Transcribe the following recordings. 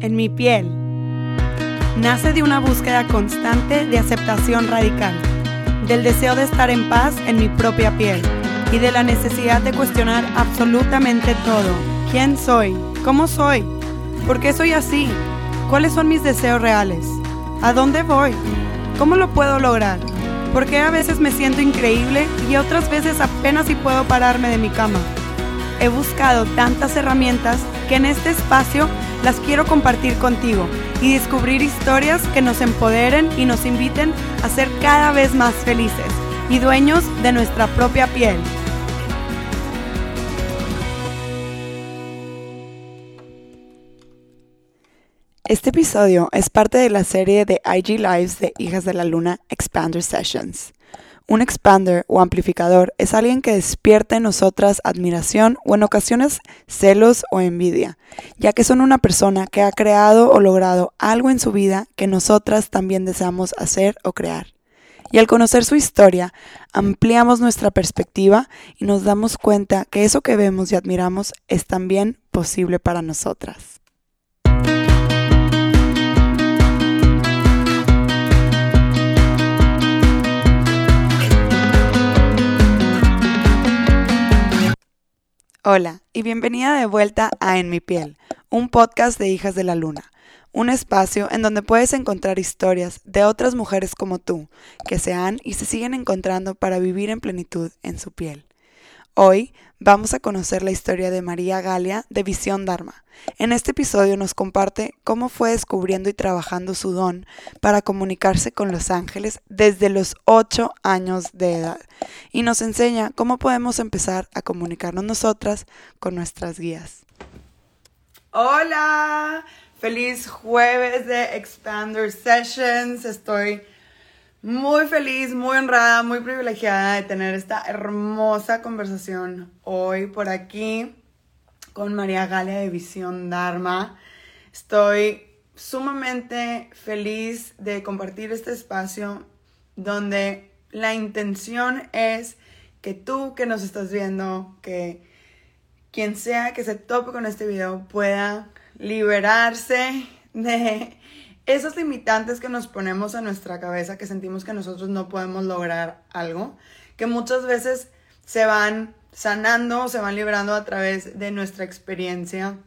en mi piel. Nace de una búsqueda constante de aceptación radical, del deseo de estar en paz en mi propia piel y de la necesidad de cuestionar absolutamente todo. ¿Quién soy? ¿Cómo soy? ¿Por qué soy así? ¿Cuáles son mis deseos reales? ¿A dónde voy? ¿Cómo lo puedo lograr? ¿Por qué a veces me siento increíble y otras veces apenas si puedo pararme de mi cama? He buscado tantas herramientas que en este espacio las quiero compartir contigo y descubrir historias que nos empoderen y nos inviten a ser cada vez más felices y dueños de nuestra propia piel. Este episodio es parte de la serie de IG Lives de Hijas de la Luna Expander Sessions. Un expander o amplificador es alguien que despierta en nosotras admiración o en ocasiones celos o envidia, ya que son una persona que ha creado o logrado algo en su vida que nosotras también deseamos hacer o crear. Y al conocer su historia, ampliamos nuestra perspectiva y nos damos cuenta que eso que vemos y admiramos es también posible para nosotras. Hola y bienvenida de vuelta a En mi piel, un podcast de Hijas de la Luna, un espacio en donde puedes encontrar historias de otras mujeres como tú, que se han y se siguen encontrando para vivir en plenitud en su piel. Hoy vamos a conocer la historia de María Galia de Visión Dharma. En este episodio nos comparte cómo fue descubriendo y trabajando su don para comunicarse con los ángeles desde los 8 años de edad y nos enseña cómo podemos empezar a comunicarnos nosotras con nuestras guías. Hola, feliz jueves de Expander Sessions. Estoy muy feliz, muy honrada, muy privilegiada de tener esta hermosa conversación hoy por aquí con María Galia de Visión Dharma. Estoy sumamente feliz de compartir este espacio donde la intención es que tú que nos estás viendo, que quien sea que se tope con este video pueda liberarse de esos limitantes que nos ponemos a nuestra cabeza, que sentimos que nosotros no podemos lograr algo, que muchas veces se van sanando, se van liberando a través de nuestra experiencia,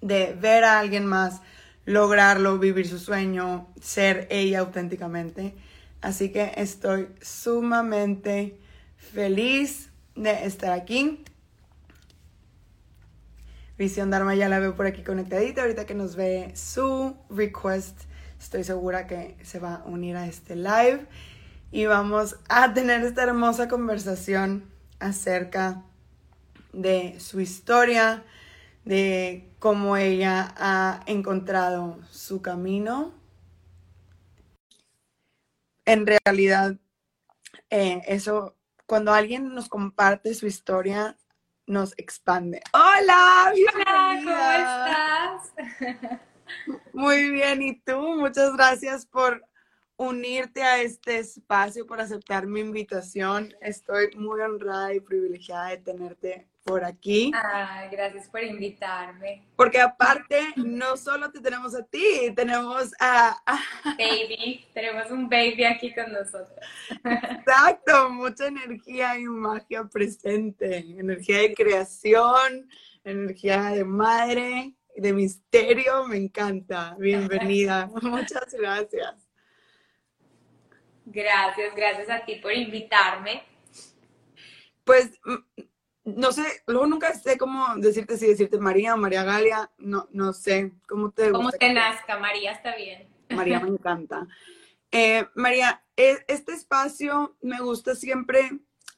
de ver a alguien más lograrlo, vivir su sueño, ser ella auténticamente. Así que estoy sumamente feliz de estar aquí. Visión Dharma ya la veo por aquí conectadita. Ahorita que nos ve su request, estoy segura que se va a unir a este live. Y vamos a tener esta hermosa conversación acerca de su historia, de cómo ella ha encontrado su camino. En realidad, eh, eso, cuando alguien nos comparte su historia, nos expande. Hola, Hola, ¿cómo estás? Muy bien, ¿y tú? Muchas gracias por unirte a este espacio, por aceptar mi invitación. Estoy muy honrada y privilegiada de tenerte por aquí. Ay, gracias por invitarme. Porque aparte, no solo te tenemos a ti, tenemos a... Baby, tenemos un baby aquí con nosotros. Exacto, mucha energía y magia presente, energía de creación, energía de madre, de misterio, me encanta. Bienvenida, muchas gracias. Gracias, gracias a ti por invitarme. Pues no sé, luego nunca sé cómo decirte si decirte María o María Galia, no, no sé, ¿cómo te Como te nazca, María está bien. María me encanta. Eh, María, e, este espacio me gusta siempre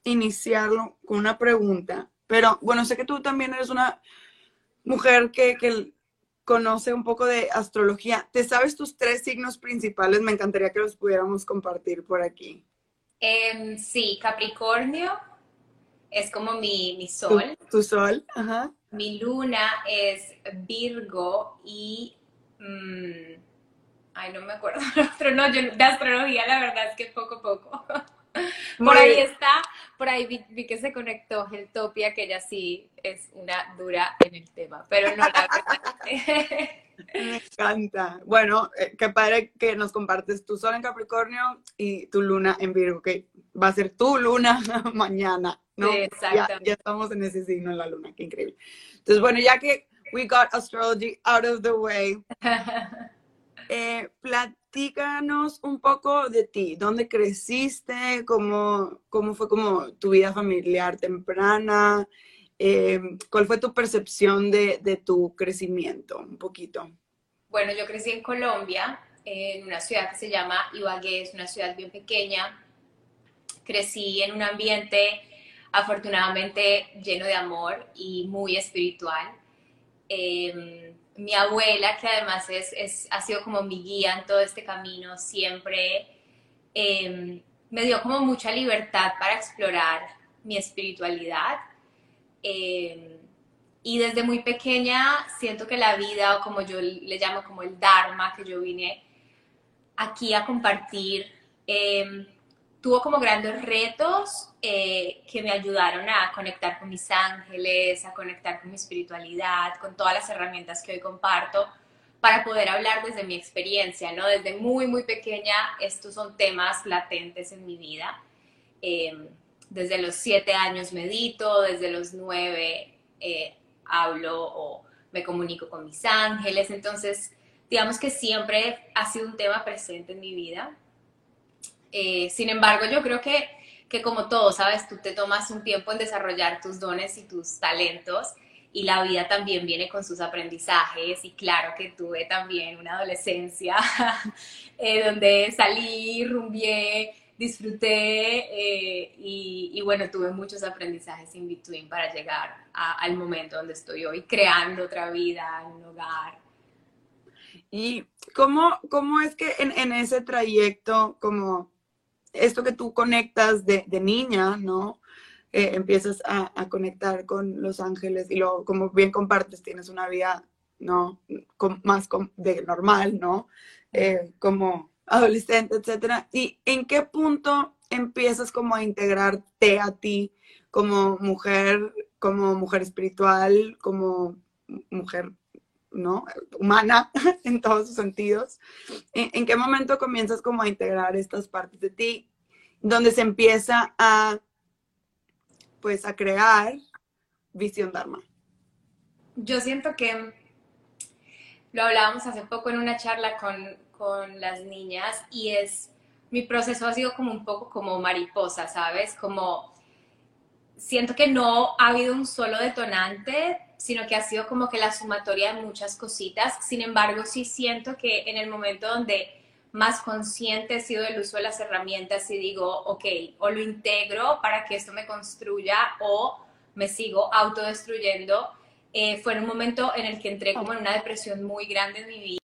iniciarlo con una pregunta, pero bueno, sé que tú también eres una mujer que, que conoce un poco de astrología. ¿Te sabes tus tres signos principales? Me encantaría que los pudiéramos compartir por aquí. Em, sí, Capricornio es como mi, mi sol. Tu, sol, ajá. Mi luna es Virgo y... Mm, ay, no me acuerdo el otro. No, de astrología la verdad es que poco a poco. Por ahí está, por ahí vi, que se conectó Geltopia, que ella sí es una dura en el tema, pero no la verdad. encanta. Bueno, eh, qué padre que nos compartes tu sol en Capricornio y tu luna en Virgo, que va a ser tu luna mañana, ¿no? Sí, exacto. Ya, estamos en ese signo en la luna, qué increíble. Entonces, bueno, ya que we got astrology out of the way, eh, platícanos un poco de ti, dónde creciste, cómo, cómo fue como tu vida familiar temprana, eh, ¿Cuál fue tu percepción de, de, tu crecimiento? Un poquito. Bueno, yo crecí en Colombia, en una ciudad que se llama Ibagué, es una ciudad bien pequeña. Crecí en un ambiente afortunadamente lleno de amor y muy espiritual. Eh, mi abuela, que además es, es, ha sido como mi guía en todo este camino, siempre eh, me dio como mucha libertad para explorar mi espiritualidad eh, y desde muy pequeña siento que la vida, o como yo le llamo como el Dharma, que yo vine aquí a compartir, eh, tuvo como grandes retos eh, que me ayudaron a conectar con mis ángeles, a conectar con mi espiritualidad, con todas las herramientas que hoy comparto para poder hablar desde mi experiencia, ¿no? Desde muy, muy pequeña, estos son temas latentes en mi vida desde los siete años medito, desde los nueve eh, hablo o me comunico con mis ángeles, entonces digamos que siempre ha sido un tema presente en mi vida. Eh, sin embargo, yo creo que, que como todo, sabes, tú te tomas un tiempo en desarrollar tus dones y tus talentos y la vida también viene con sus aprendizajes y claro que tuve también una adolescencia eh, donde salí, rumbié, disfruté eh, y, bueno, tuve muchos aprendizajes in between para llegar al momento donde estoy hoy, creando otra vida en un hogar. ¿Y cómo, cómo es que en, ese trayecto, como esto que tú conectas de, niña, ¿no? Eh, empiezas a, conectar con los ángeles y luego, como bien compartes, tienes una vida, ¿no? más de normal, ¿no? Eh, como adolescente, etcétera. ¿Y en qué punto empiezas como a integrarte a ti como mujer, como mujer espiritual, como mujer, ¿no? Humana en todos sus sentidos. ¿En, qué momento comienzas como a integrar estas partes de ti, donde se empieza a, pues, a crear visión Dharma? Yo siento que lo hablábamos hace poco en una charla con, con las niñas y es, mi proceso ha sido como un poco como mariposa, ¿sabes? Como siento que no ha habido un solo detonante, sino que ha sido como que la sumatoria de muchas cositas. Sin embargo, sí siento que en el momento donde más consciente he sido del uso de las herramientas y digo, ok, o lo integro para que esto me construya o me sigo autodestruyendo, eh, fue en un momento en el que entré como en una depresión muy grande en mi vida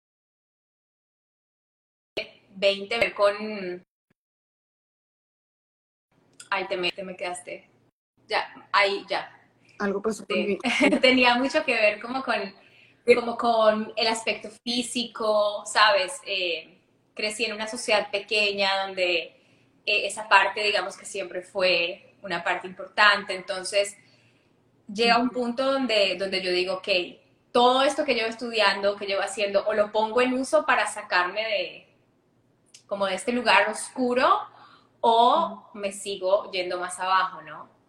20 ver con... Ay, te me, te me quedaste. Ya, ahí, ya. Algo pasó Tenía mucho que ver como con, como con el aspecto físico, ¿sabes? Eh, crecí en una sociedad pequeña donde eh, esa parte, digamos que siempre fue una parte importante. Entonces, llega un punto donde, donde yo digo, ok, todo esto que llevo estudiando, que llevo haciendo, o lo pongo en uso para sacarme de, como de este lugar oscuro o me sigo yendo más abajo, ¿no?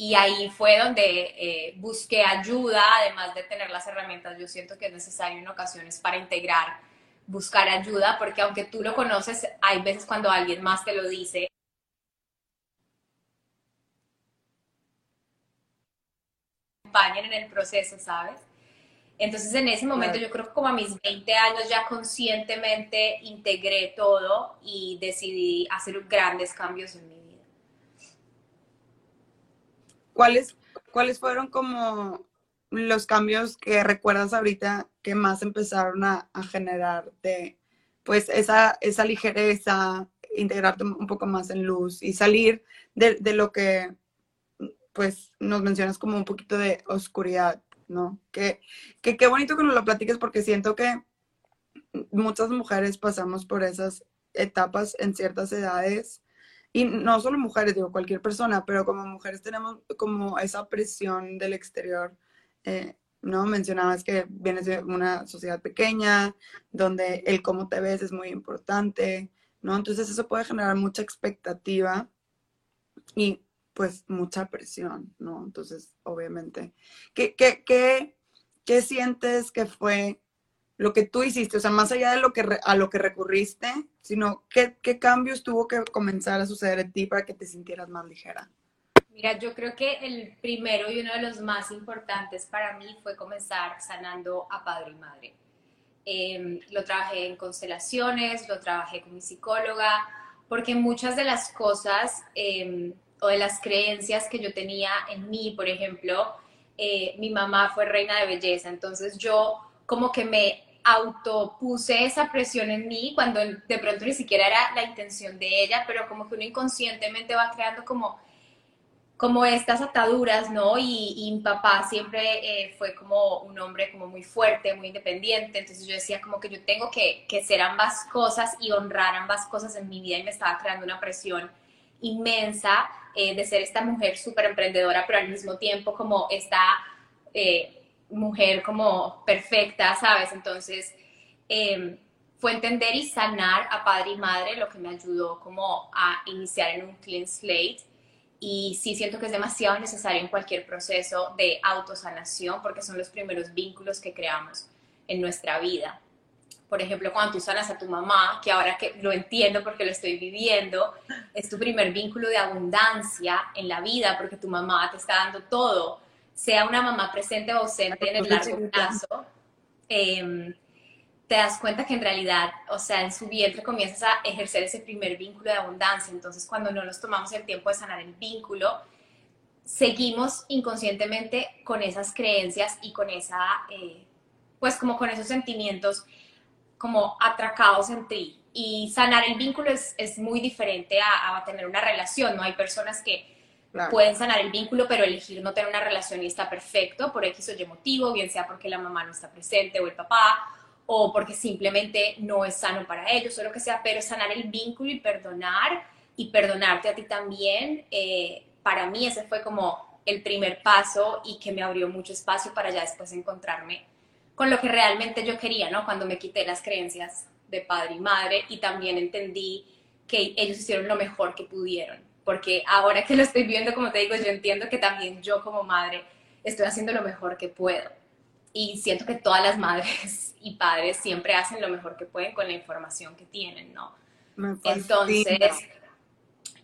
Y ahí fue donde eh, busqué ayuda, además de tener las herramientas, yo siento que es necesario en ocasiones para integrar, buscar ayuda, porque aunque tú lo conoces, hay veces cuando alguien más te lo dice. acompañen en el proceso, ¿sabes? Entonces en ese momento yo creo que como a mis 20 años ya conscientemente integré todo y decidí hacer grandes cambios en mi vida. ¿Cuáles, cuáles fueron como los cambios que recuerdas ahorita que más empezaron a, a generarte pues esa, esa ligereza, integrarte un poco más en luz y salir de, lo que pues nos mencionas como un poquito de oscuridad? ¿no? Que, qué bonito que nos lo platiques porque siento que muchas mujeres pasamos por esas etapas en ciertas edades y no solo mujeres, digo cualquier persona, pero como mujeres tenemos como esa presión del exterior eh, ¿no? Mencionabas que vienes de una sociedad pequeña, donde el cómo te ves es muy importante, ¿no? Entonces eso puede generar mucha expectativa y pues mucha presión, ¿no? Entonces, obviamente, ¿qué, qué, qué, qué sientes que fue lo que tú hiciste? O sea, más allá de lo que a lo que recurriste, sino ¿qué, qué cambios tuvo que comenzar a suceder en ti para que te sintieras más ligera? Mira, yo creo que el primero y uno de los más importantes para mí fue comenzar sanando a padre y madre. Em, lo trabajé en constelaciones, lo trabajé con mi psicóloga, porque muchas de las cosas em, o de las creencias que yo tenía en mí, por ejemplo, eh, mi mamá fue reina de belleza, entonces yo como que me autopuse esa presión en mí cuando de pronto ni siquiera era la intención de ella, pero como que uno inconscientemente va creando como como estas ataduras, ¿no? Y, mi papá siempre eh, fue como un hombre como muy fuerte, muy independiente, entonces yo decía como que yo tengo que, que ser ambas cosas y honrar ambas cosas en mi vida y me estaba creando una presión inmensa eh, de ser esta mujer súper emprendedora, pero al mismo tiempo como esta eh, mujer como perfecta, ¿sabes? Entonces em, fue entender y sanar a padre y madre lo que me ayudó como a iniciar en un clean slate y sí siento que es demasiado necesario en cualquier proceso de autosanación porque son los primeros vínculos que creamos en nuestra vida. Por ejemplo, cuando tú sanas a tu mamá, que ahora que lo entiendo porque lo estoy viviendo, es tu primer vínculo de abundancia en la vida porque tu mamá te está dando todo, sea una mamá presente o ausente en el largo plazo. Eh, te das cuenta que en realidad, o sea, en su vientre comienzas a ejercer ese primer vínculo de abundancia. Entonces, cuando no nos tomamos el tiempo de sanar el vínculo, seguimos inconscientemente con esas creencias y con esa, eh, pues como con esos sentimientos como atracados en ti. Y sanar el vínculo es, es muy diferente a, a, tener una relación, ¿no? Hay personas que pueden sanar el vínculo, pero elegir no tener una relación y está perfecto por X o Y motivo, bien sea porque la mamá no está presente o el papá, o porque simplemente no es sano para ellos o lo que sea, pero sanar el vínculo y perdonar y perdonarte a ti también, eh, para mí ese fue como el primer paso y que me abrió mucho espacio para ya después encontrarme con lo que realmente yo quería, ¿no? Cuando me quité las creencias de padre y madre y también entendí que ellos hicieron lo mejor que pudieron, porque ahora que lo estoy viendo, como te digo, yo entiendo que también yo como madre estoy haciendo lo mejor que puedo y siento que todas las madres y padres siempre hacen lo mejor que pueden con la información que tienen, ¿no? Entonces,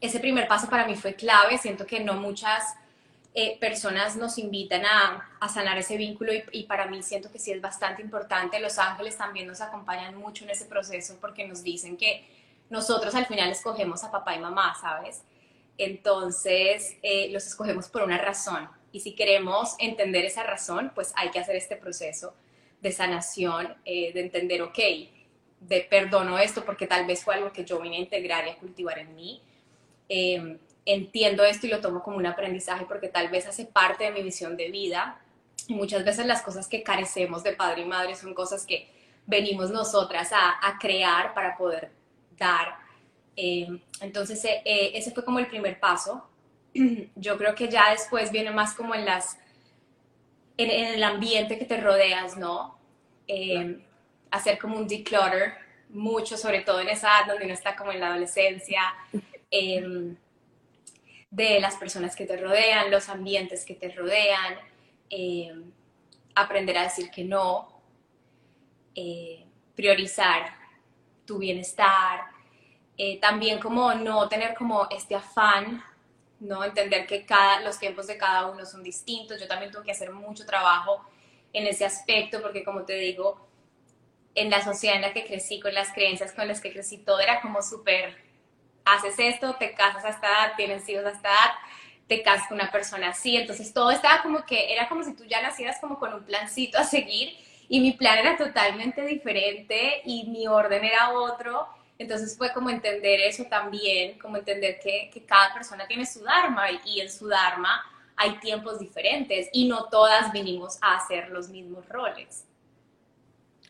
ese primer paso para mí fue clave, siento que no muchas eh, personas nos invitan a, a sanar ese vínculo y, y, para mí siento que sí es bastante importante. Los ángeles también nos acompañan mucho en ese proceso porque nos dicen que nosotros al final escogemos a papá y mamá, ¿sabes? Entonces, eh, los escogemos por una razón y si queremos entender esa razón, pues hay que hacer este proceso de sanación, eh, de entender, ok, de perdono esto porque tal vez fue algo que yo vine a integrar y a cultivar en mí. Em, entiendo esto y lo tomo como un aprendizaje porque tal vez hace parte de mi visión de vida. Muchas veces las cosas que carecemos de padre y madre son cosas que venimos nosotras a crear para poder dar. Em, entonces, eh, ese fue como el primer paso. yo creo que ya después viene más como en las, en, el ambiente que te rodeas, ¿no? Eh, hacer como un declutter, mucho, sobre todo en esa edad donde uno está como en la adolescencia, em, de las personas que te rodean, los ambientes que te rodean, em, aprender a decir que no, eh, priorizar tu bienestar, eh, también como no tener como este afán ¿no? Entender que cada, los tiempos de cada uno son distintos. Yo también tuve que hacer mucho trabajo en ese aspecto porque, como te digo, en la sociedad en la que crecí, con las creencias con las que crecí, todo era como súper, haces esto, te casas a esta edad, tienes hijos a esta edad, te casas con una persona así. Entonces todo estaba como que, era como si tú ya nacieras como con un plancito a seguir y mi plan era totalmente diferente y mi orden era otro. Entonces fue como entender eso también, como entender que, cada persona tiene su Dharma y, en su Dharma hay tiempos diferentes y no todas vinimos a hacer los mismos roles.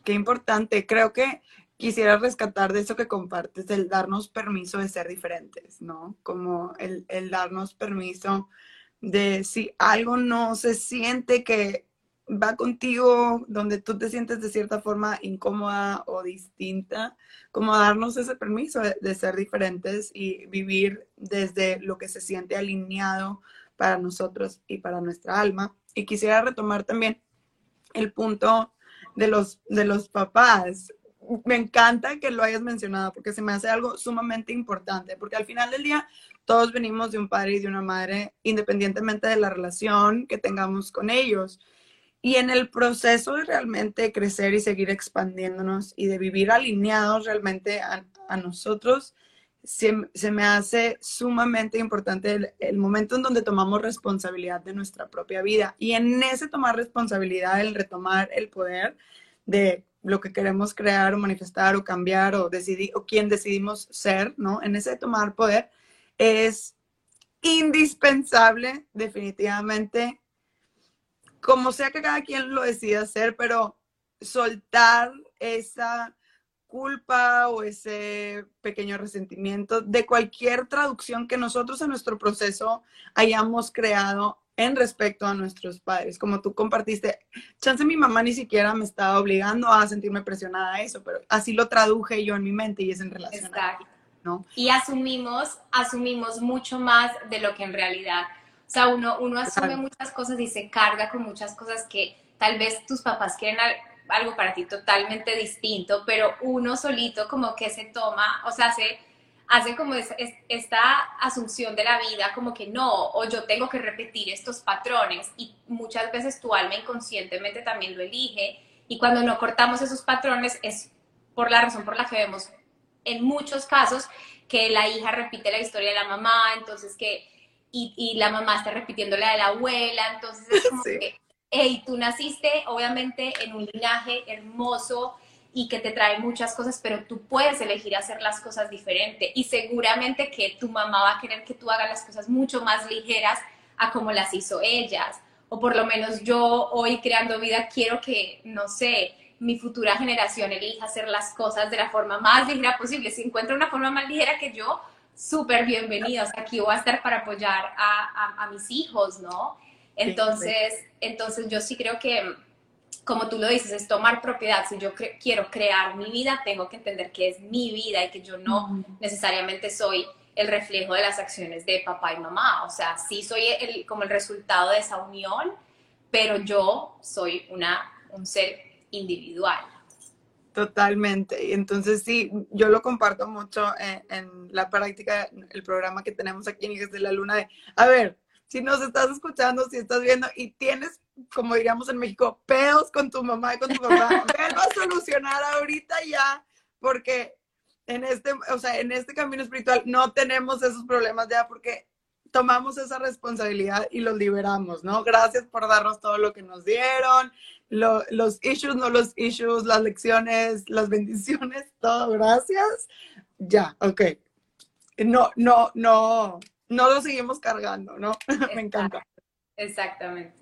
Qué importante, creo que quisiera rescatar de eso que compartes, el darnos permiso de ser diferentes, ¿no? Como el, el darnos permiso de si algo no se siente que va contigo, donde tú te sientes de cierta forma incómoda o distinta, como darnos ese permiso de, ser diferentes y vivir desde lo que se siente alineado para nosotros y para nuestra alma. Y quisiera retomar también el punto de los, de los papás. Me encanta que lo hayas mencionado porque se me hace algo sumamente importante, porque al final del día todos venimos de un padre y de una madre, independientemente de la relación que tengamos con ellos. Y en el proceso de realmente crecer y seguir expandiéndonos y de vivir alineados realmente a, nosotros, se, me hace sumamente importante el, momento en donde tomamos responsabilidad de nuestra propia vida. Y en ese tomar responsabilidad, el retomar el poder de lo que queremos crear o manifestar o cambiar o decidir o quién decidimos ser, ¿no? En ese tomar poder es indispensable definitivamente como sea que cada quien lo decida hacer, pero soltar esa culpa o ese pequeño resentimiento de cualquier traducción que nosotros en nuestro proceso hayamos creado en respecto a nuestros padres. Como tú compartiste, chance mi mamá ni siquiera me estaba obligando a sentirme presionada a eso, pero así lo traduje yo en mi mente y es en relación a ¿no? Y asumimos, asumimos mucho más de lo que en realidad o sea, uno, uno asume muchas cosas y se carga con muchas cosas que tal vez tus papás quieren algo para ti totalmente distinto, pero uno solito como que se toma, o sea, hace, hace como esta asunción de la vida, como que no, o yo tengo que repetir estos patrones y muchas veces tu alma inconscientemente también lo elige y cuando no cortamos esos patrones es por la razón por la que vemos en muchos casos que la hija repite la historia de la mamá, entonces que y, la mamá está repitiendo la de la abuela, entonces es como que, hey, tú naciste obviamente en un linaje hermoso y que te trae muchas cosas, pero tú puedes elegir hacer las cosas diferente y seguramente que tu mamá va a querer que tú hagas las cosas mucho más ligeras a como las hizo ellas. O por lo menos yo hoy creando vida quiero que, no sé, mi futura generación elija hacer las cosas de la forma más ligera posible. Si encuentra una forma más ligera que yo, súper bienvenidos. Aquí voy a estar para apoyar a, mis hijos, ¿no? Entonces, entonces yo sí creo que, como tú lo dices, es tomar propiedad. Si yo quiero crear mi vida, tengo que entender que es mi vida y que yo no necesariamente soy el reflejo de las acciones de papá y mamá. O sea, sí soy el, como el resultado de esa unión, pero yo soy una, un ser individual. Totalmente. Y entonces sí, yo lo comparto mucho en, la práctica, el programa que tenemos aquí en Hijas de la Luna, de, a ver, si nos estás escuchando, si estás viendo y tienes, como diríamos en México, pedos con tu mamá y con tu papá, venlo a solucionar ahorita ya, porque en este, o sea, en este camino espiritual no tenemos esos problemas ya porque tomamos esa responsabilidad y los liberamos, ¿no? Gracias por darnos todo lo que nos dieron, los issues, no los issues, las lecciones, las bendiciones, todo, gracias. Ya, ok. No, no, no, no lo seguimos cargando, ¿no? Me encanta. Exactamente.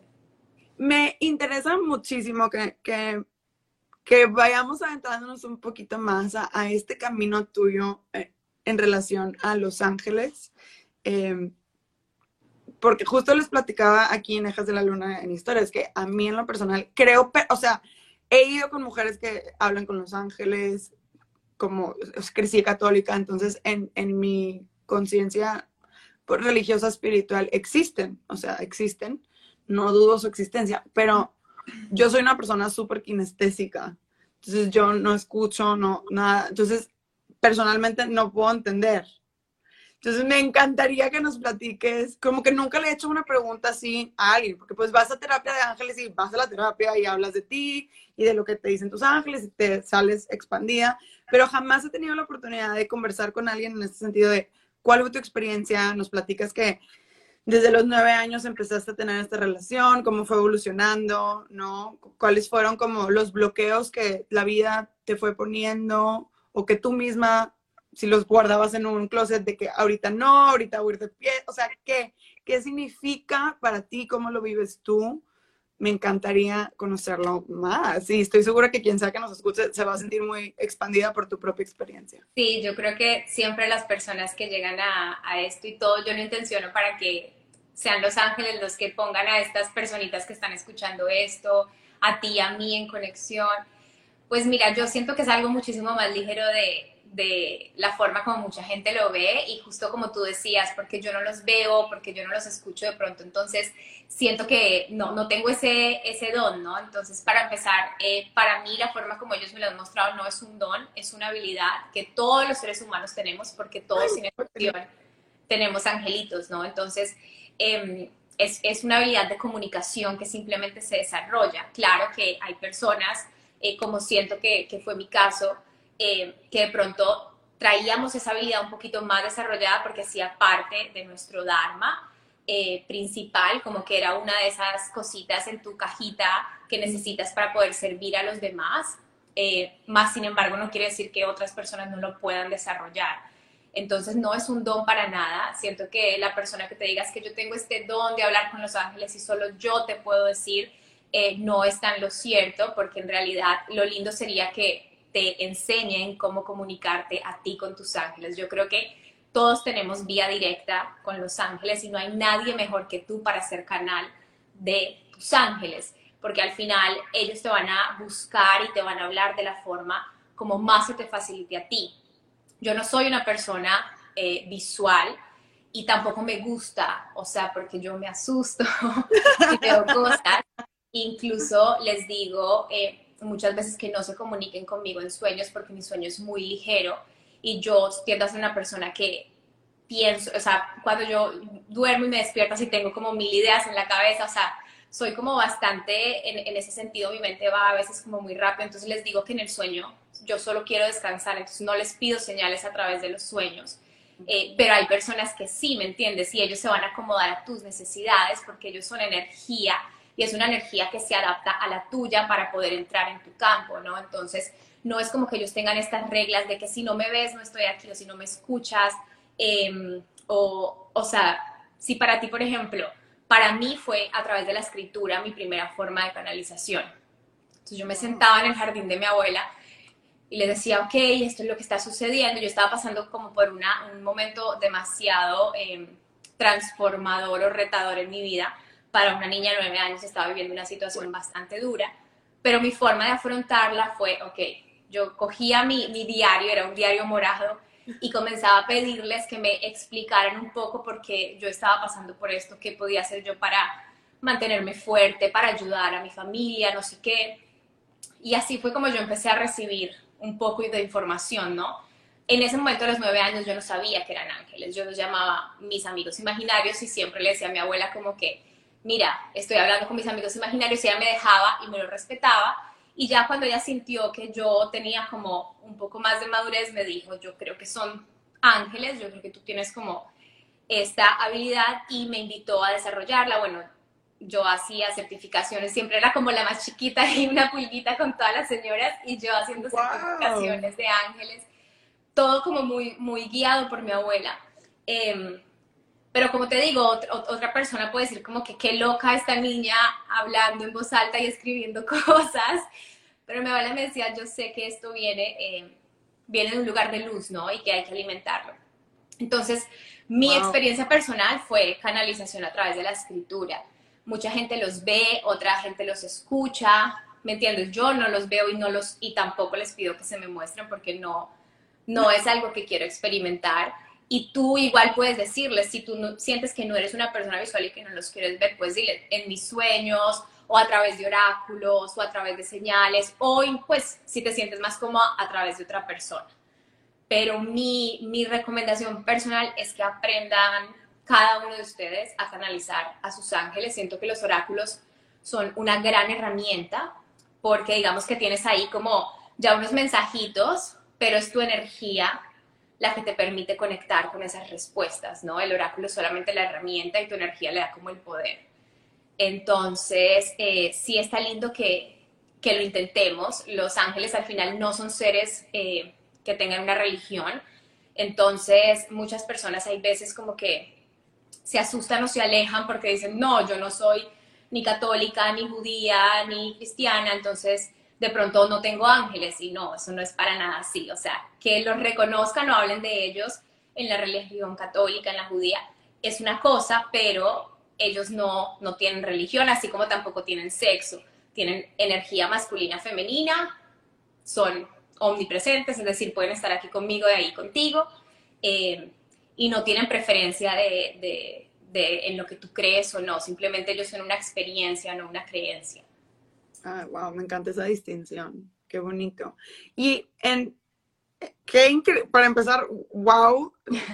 Me interesa muchísimo que, que, que vayamos adentrándonos un poquito más a, este camino tuyo eh, en relación a Los Ángeles. Eh, porque justo les platicaba aquí en Ejas de la Luna en historias que a mí en lo personal creo, o sea, he ido con mujeres que hablan con los ángeles, como crecí católica, entonces en, en mi conciencia pues, religiosa espiritual existen, o sea, existen, no dudo su existencia, pero yo soy una persona súper kinestésica, entonces yo no escucho, no, nada, entonces personalmente no puedo entender, entonces me encantaría que nos platiques, como que nunca le he hecho una pregunta así a alguien, porque pues vas a terapia de ángeles y vas a la terapia y hablas de ti y de lo que te dicen tus ángeles y te sales expandida, pero jamás he tenido la oportunidad de conversar con alguien en este sentido de cuál fue tu experiencia, nos platicas que desde los nueve años empezaste a tener esta relación, cómo fue evolucionando, ¿no? ¿Cuáles fueron como los bloqueos que la vida te fue poniendo o que tú misma si los guardabas en un closet de que ahorita no, ahorita voy de pie, o sea, ¿qué, ¿qué significa para ti? ¿Cómo lo vives tú? Me encantaría conocerlo más. Y estoy segura que quien sea que nos escuche se va a sentir muy expandida por tu propia experiencia. Sí, yo creo que siempre las personas que llegan a, a esto y todo, yo lo intenciono para que sean los ángeles los que pongan a estas personitas que están escuchando esto, a ti a mí en conexión. Pues mira, yo siento que es algo muchísimo más ligero de, de la forma como mucha gente lo ve y justo como tú decías, porque yo no los veo, porque yo no los escucho de pronto, entonces siento que no, no tengo ese, ese don, ¿no? Entonces, para empezar, eh, para mí la forma como ellos me lo han mostrado no es un don, es una habilidad que todos los seres humanos tenemos, porque todos sin excepción tenemos angelitos, ¿no? Entonces, em, es, es, una habilidad de comunicación que simplemente se desarrolla. Claro que hay personas, eh, como siento que, que fue mi caso, eh, que de pronto traíamos esa habilidad un poquito más desarrollada porque hacía parte de nuestro Dharma eh, principal, como que era una de esas cositas en tu cajita que necesitas para poder servir a los demás. Eh, más sin embargo, no quiere decir que otras personas no lo puedan desarrollar. Entonces no es un don para nada. Siento que la persona que te digas que yo tengo este don de hablar con los ángeles y solo yo te puedo decir, no es tan lo cierto, porque en realidad lo lindo sería que te enseñen cómo comunicarte a ti con tus ángeles. Yo creo que todos tenemos vía directa con los ángeles y no hay nadie mejor que tú para ser canal de tus ángeles, porque al final ellos te van a buscar y te van a hablar de la forma como más se te facilite a ti. Yo no soy una persona eh, visual y tampoco me gusta, o sea, porque yo me asusto y veo cosas. Incluso les digo, eh, muchas veces que no se comuniquen conmigo en sueños porque mi sueño es muy ligero y yo tiendo a ser una persona que pienso, o sea, cuando yo duermo y me despierto así tengo como mil ideas en la cabeza, o sea, soy como bastante, en, ese sentido mi mente va a veces como muy rápido, entonces les digo que en el sueño yo solo quiero descansar, entonces no les pido señales a través de los sueños. Eh, pero hay personas que sí, ¿me entiendes? Y ellos se van a acomodar a tus necesidades porque ellos son energía y es una energía que se adapta a la tuya para poder entrar en tu campo, ¿no? Entonces, no es como que ellos tengan estas reglas de que si no me ves, no estoy aquí, o si no me escuchas, em, o, o sea, si para ti, por ejemplo, para mí fue a través de la escritura mi primera forma de canalización. Entonces yo me sentaba en el jardín de mi abuela y le decía, ok, esto es lo que está sucediendo. Yo estaba pasando como por un momento demasiado em, transformador o retador en mi vida para una niña de nueve años estaba viviendo una situación bastante dura, pero mi forma de afrontarla fue, ok, yo cogía mi, mi diario, era un diario morado, y comenzaba a pedirles que me explicaran un poco por qué yo estaba pasando por esto, qué podía hacer yo para mantenerme fuerte, para ayudar a mi familia, no sé qué. Y así fue como yo empecé a recibir un poco de información, ¿no? En ese momento, a los nueve años, yo no sabía que eran ángeles, yo los llamaba mis amigos imaginarios y siempre le decía a mi abuela como que mira, estoy hablando con mis amigos imaginarios y ella me dejaba y me lo respetaba. Y ya cuando ella sintió que yo tenía como un poco más de madurez, me dijo, yo creo que son ángeles, yo creo que tú tienes como esta habilidad y me invitó a desarrollarla. Bueno, yo hacía certificaciones, siempre era como la más chiquita y una pulguita con todas las señoras y yo haciendo certificaciones de ángeles, todo como muy, muy guiado por mi abuela. Eh, pero como te digo, otra, persona puede decir como que qué loca esta niña hablando en voz alta y escribiendo cosas. Pero mi abuela me decía, yo sé que esto viene, eh, viene de un lugar de luz, ¿no? Y que hay que alimentarlo. Entonces, mi experiencia personal fue canalización a través de la escritura. Mucha gente los ve, otra gente los escucha, ¿me entiendes? Yo no los veo y no los y tampoco les pido que se me muestren porque no no es algo que quiero experimentar y tú igual puedes decirles, si tú no, sientes que no eres una persona visual y que no los quieres ver, pues dile, en mis sueños, o a través de oráculos, o a través de señales, o pues si te sientes más cómoda, a través de otra persona. Pero mi, mi recomendación personal es que aprendan cada uno de ustedes a canalizar a sus ángeles. Siento que los oráculos son una gran herramienta porque digamos que tienes ahí como ya unos mensajitos, pero es tu energía la que te permite conectar con esas respuestas, ¿no? El oráculo es solamente la herramienta y tu energía le da como el poder. Entonces, eh, sí está lindo que, que, lo intentemos. Los ángeles al final no son seres eh, que tengan una religión. Entonces, muchas personas hay veces como que se asustan o se alejan porque dicen, no, yo no soy ni católica, ni judía, ni cristiana, entonces de pronto no tengo ángeles y no, eso no es para nada así. O sea, que los reconozcan o hablen de ellos en la religión católica, en la judía, es una cosa, pero ellos no, no tienen religión, así como tampoco tienen sexo. tienen energía masculina, femenina, son omnipresentes, es decir, pueden estar aquí conmigo y ahí contigo, eh, y no tienen preferencia de, en lo que tú crees o no, simplemente ellos son una experiencia, no una creencia. Ah, wow, me encanta esa distinción, qué bonito. Y en, qué para empezar, wow,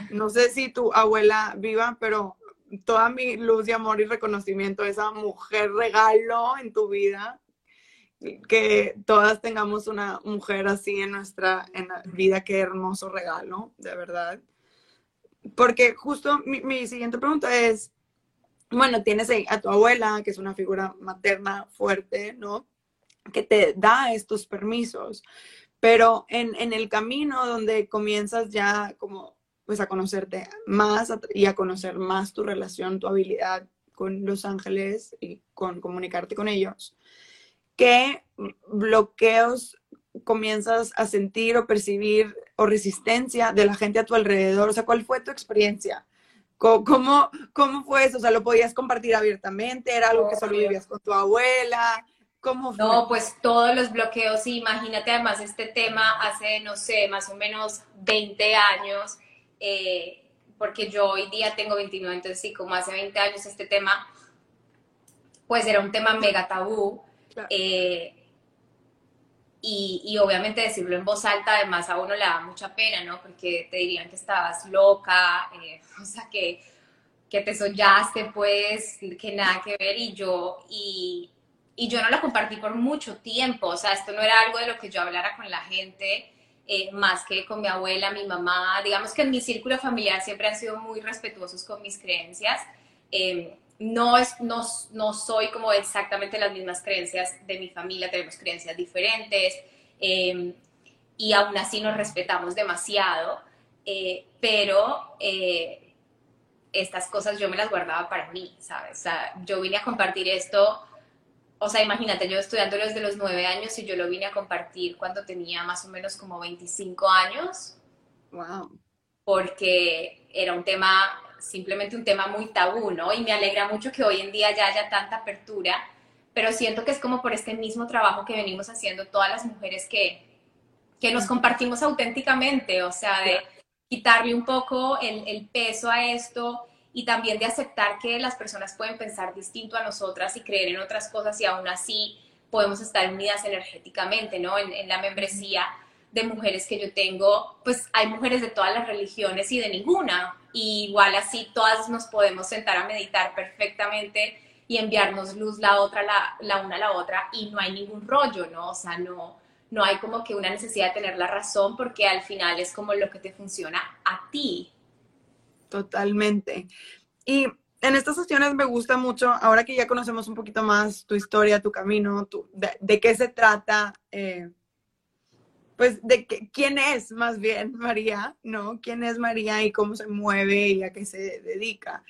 no sé si tu abuela viva, pero toda mi luz y amor y reconocimiento a esa mujer regalo en tu vida. Que todas tengamos una mujer así en nuestra en la vida, qué hermoso regalo, de verdad. Porque justo mi siguiente pregunta es, bueno, tienes a tu abuela, que es una figura materna fuerte, ¿no? Que te da estos permisos, pero en, el camino donde comienzas ya como pues a conocerte más y a conocer más tu relación, tu habilidad con los ángeles y con comunicarte con ellos. ¿Qué bloqueos comienzas a sentir o percibir o resistencia de la gente a tu alrededor? O sea, ¿cuál fue tu experiencia? ¿Cómo, cómo fue eso? O sea, ¿lo podías compartir abiertamente? ¿Era algo que solo vivías con tu abuela? ¿Cómo fue? No, pues todos los bloqueos, imagínate además este tema hace, no sé, más o menos 20 años eh, porque yo hoy día tengo 29, entonces sí, como hace 20 años este tema, pues era un tema mega tabú. Eh, y, y, obviamente decirlo en voz alta, además a uno le da mucha pena, ¿no? Porque te dirían que estabas loca, eh, o sea, que, que te soñaste, pues, que nada que ver. Y yo, y, y yo no lo compartí por mucho tiempo, o sea, esto no era algo de lo que yo hablara con la gente. Eh, más que con mi abuela, mi mamá. Digamos que en mi círculo familiar siempre han sido muy respetuosos con mis creencias. Eh, no, es, no, no, soy como exactamente las mismas creencias de mi familia, tenemos creencias diferentes eh, y aún así nos respetamos demasiado, pero estas cosas yo me las guardaba para mí, ¿sabes? O sea, yo vine a compartir esto o sea, imagínate, yo estudiando desde los nueve años y yo lo vine a compartir cuando tenía más o menos como 25 años. Wow. Porque era un tema, simplemente un tema muy tabú, ¿no? Y me alegra mucho que hoy en día ya haya tanta apertura, pero siento que es como por este mismo trabajo que venimos haciendo todas las mujeres que, que nos compartimos auténticamente, o sea, de quitarle un poco el, el peso a esto y también de aceptar que las personas pueden pensar distinto a nosotras y creer en otras cosas y aún así podemos estar unidas energéticamente, ¿no? En, la membresía de mujeres que yo tengo, pues hay mujeres de todas las religiones y de ninguna. Y igual así todas nos podemos sentar a meditar perfectamente y enviarnos luz la otra, la, la una a la otra y no hay ningún rollo, ¿no? O sea, no, no hay como que una necesidad de tener la razón porque al final es como lo que te funciona a ti, Totalmente. Y en estas sesiones me gusta mucho, ahora que ya conocemos un poquito más tu historia, tu camino, de, qué se trata, eh, pues de quién es más bien María, ¿no? ¿Quién es María y cómo se mueve y a qué se dedica?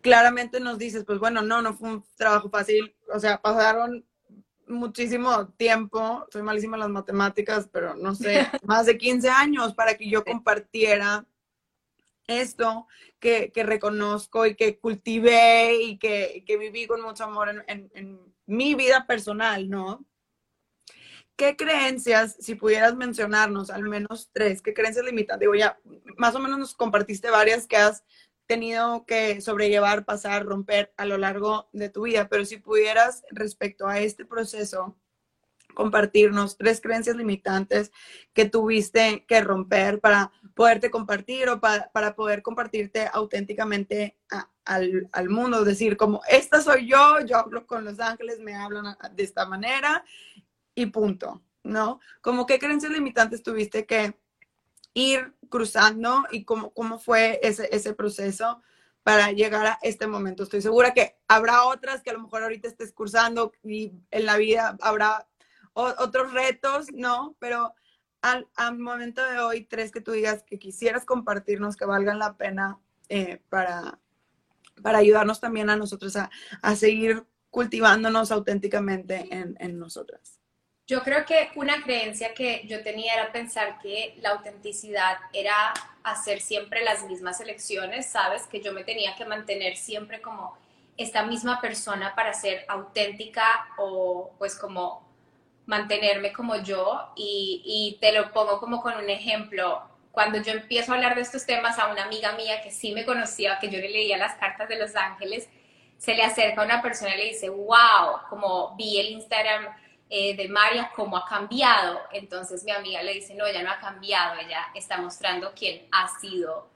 Claramente nos dices, pues bueno, no, no fue un trabajo fácil, o sea, pasaron muchísimo tiempo, soy malísima en las matemáticas, pero no sé, más de 15 años para que yo compartiera esto que, reconozco y que cultivé y que, viví con mucho amor en, mi vida personal, ¿no? ¿Qué creencias, si pudieras mencionarnos al menos tres, qué creencias limitantes? Digo, ya más o menos nos compartiste varias que has tenido que sobrellevar, pasar, romper a lo largo de tu vida, pero si pudieras respecto a este proceso, compartirnos tres creencias limitantes que tuviste que romper para poderte compartir o para, poder compartirte auténticamente al, al, mundo, decir como, esta soy yo, yo hablo con los ángeles, me hablan de esta manera y punto, ¿no? Como qué creencias limitantes tuviste que ir cruzando y cómo, cómo fue ese, ese proceso para llegar a este momento. Estoy segura que habrá otras que a lo mejor ahorita estés cursando y en la vida habrá otros retos, ¿no? Pero al, momento de hoy, tres que tú digas que quisieras compartirnos, que valgan la pena eh, para, para ayudarnos también a nosotros a, seguir cultivándonos auténticamente en, en nosotras. Yo creo que una creencia que yo tenía era pensar que la autenticidad era hacer siempre las mismas elecciones, ¿sabes? Que yo me tenía que mantener siempre como esta misma persona para ser auténtica o pues como mantenerme como yo y, te lo pongo como con un ejemplo. Cuando yo empiezo a hablar de estos temas a una amiga mía que sí me conocía, que yo le leía las cartas de los ángeles, se le acerca una persona y le dice, wow, como vi el Instagram eh, de María, cómo ha cambiado. Entonces mi amiga le dice, no, ella no ha cambiado, ella está mostrando quién ha sido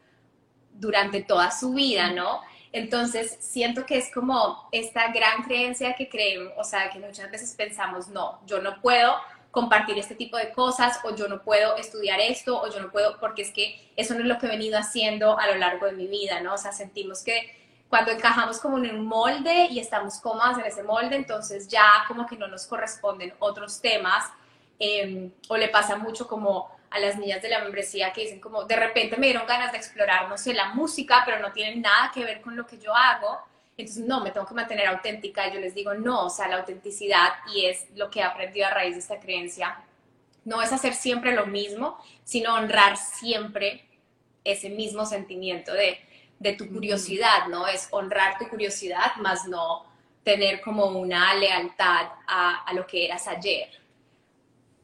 durante toda su vida, ¿no? Entonces, siento que es como esta gran creencia que creemos, o sea, que muchas veces pensamos, no, yo no puedo compartir este tipo de cosas o yo no puedo estudiar esto o yo no puedo, porque es que eso no es lo que he venido haciendo a lo largo de mi vida, ¿no? O sea, sentimos que cuando encajamos como en un molde y estamos cómodas en ese molde, entonces ya como que no nos corresponden otros temas em, o le pasa mucho como a las niñas de la membresía que dicen como de repente me dieron ganas de explorar, no sé, la música, pero no tienen nada que ver con lo que yo hago. Entonces, no, me tengo que mantener auténtica. Y yo les digo, no, o sea, la autenticidad y es lo que he aprendido a raíz de esta creencia. No es hacer siempre lo mismo, sino honrar siempre ese mismo sentimiento de, de tu curiosidad, ¿no? Es honrar tu curiosidad, más no tener como una lealtad a, a lo que eras ayer.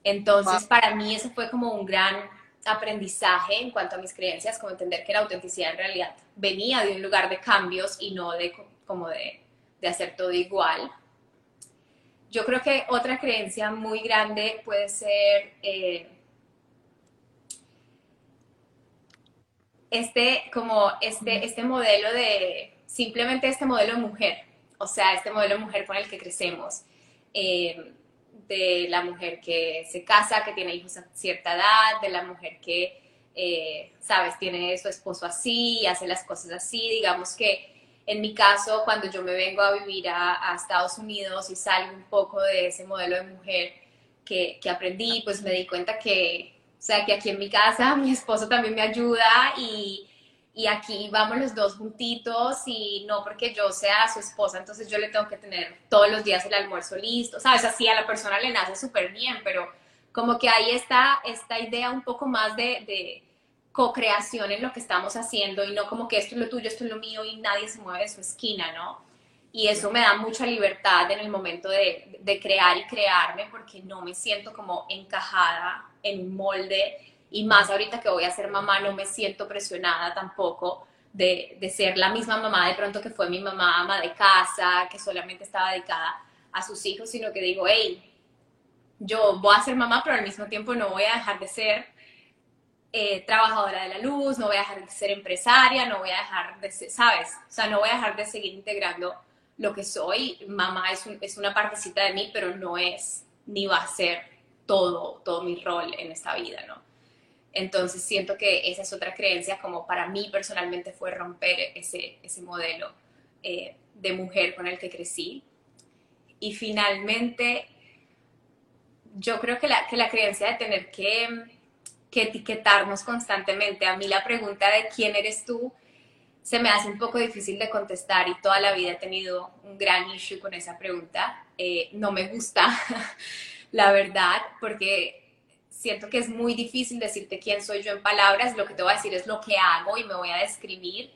Entonces, para mí eso fue como un gran aprendizaje en cuanto a mis creencias, como entender que la autenticidad en realidad venía de un lugar de cambios y no de como de, de hacer todo igual. Yo creo que otra creencia muy grande puede ser eh, este, como este, este modelo de, simplemente este modelo de mujer, o sea, este modelo de mujer con el que crecemos. Eh, de la mujer que se casa, que tiene hijos a cierta edad, de la mujer que, eh, sabes, tiene su esposo así, hace las cosas así. Digamos que en mi caso, cuando yo me vengo a vivir a, Estados Unidos y salgo un poco de ese modelo de mujer que, que aprendí, pues me di cuenta que, o sea, que aquí en mi casa mi esposo también me ayuda y y aquí vamos los dos juntitos y no porque yo sea su esposa, entonces yo le tengo que tener todos los días el almuerzo listo, ¿sabes? Así a la persona le nace súper bien, pero como que ahí está esta idea un poco más de, de co-creación en lo que estamos haciendo y no como que esto es lo tuyo, esto es lo mío y nadie se mueve de su esquina, ¿no? Y eso me da mucha libertad en el momento de, de crear y crearme porque no me siento como encajada en un molde y más ahorita que voy a ser mamá, no me siento presionada tampoco de, de, ser la misma mamá de pronto que fue mi mamá, ama de casa, que solamente estaba dedicada a sus hijos, sino que digo, hey, yo voy a ser mamá, pero al mismo tiempo no voy a dejar de ser eh, trabajadora de la luz, no voy a dejar de ser empresaria, no voy a dejar de ser, ¿sabes? O sea, no voy a dejar de seguir integrando lo que soy. Mamá es, es una partecita de mí, pero no es ni va a ser todo, todo mi rol en esta vida, ¿no? Entonces siento que esa es otra creencia, como para mí personalmente fue romper ese, ese modelo eh, de mujer con el que crecí. Y finalmente, yo creo que la, que la creencia de tener que, que etiquetarnos constantemente, a mí la pregunta de quién eres tú se me hace un poco difícil de contestar y toda la vida he tenido un gran issue con esa pregunta. Eh, no me gusta, la verdad, porque siento que es muy difícil decirte quién soy yo en palabras, lo que te voy a decir es lo que hago y me voy a describir,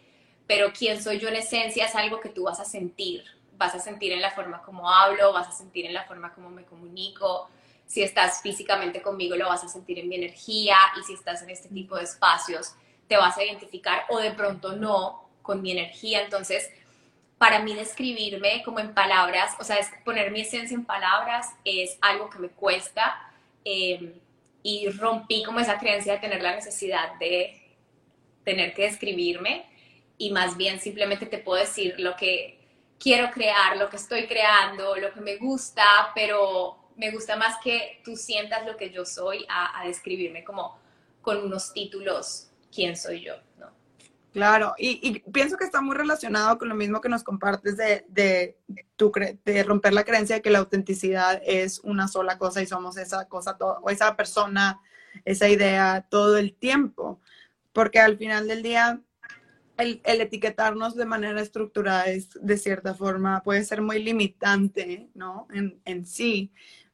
pero quién soy yo en esencia es algo que tú vas a sentir, vas a sentir en la forma como hablo, vas a sentir en la forma como me comunico, si estás físicamente conmigo lo vas a sentir en mi energía. Y si estás en este tipo de espacios te vas a identificar o de pronto no con mi energía, entonces para mí describirme como en palabras, o sea, es poner mi esencia en palabras es algo que me cuesta. Eh, y rompí como esa creencia de tener la necesidad de tener que describirme y más bien simplemente te puedo decir lo que quiero crear, lo que estoy creando, lo que me gusta, pero me gusta más que tú sientas lo que yo soy a, describirme como con unos títulos, quién soy yo, ¿no? Claro, y, pienso que está muy relacionado con lo mismo que nos compartes de, de, tu, de romper la creencia de que la autenticidad es una sola cosa y somos esa cosa, o esa persona, esa idea todo el tiempo. Porque al final del día, el, etiquetarnos de manera estructurada es, de cierta forma, puede ser muy limitante, ¿no? En, en sí.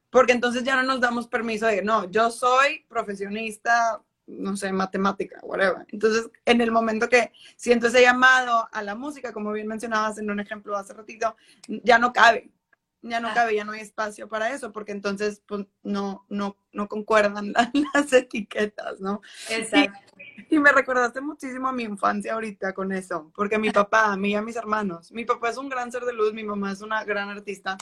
Porque entonces ya no nos damos permiso de, no, yo soy profesionista no sé, matemática, whatever. Entonces, en el momento que siento ese llamado a la música, como bien mencionabas en un ejemplo hace ratito, ya no cabe, ya no ah. cabe, ya no hay espacio para eso, porque entonces pues, no, no, no concuerdan las, etiquetas, ¿no? Exacto. Y, y, me recordaste muchísimo a mi infancia ahorita con eso, porque mi papá, a mí y a mis hermanos, mi papá es un gran ser de luz, mi mamá es una gran artista,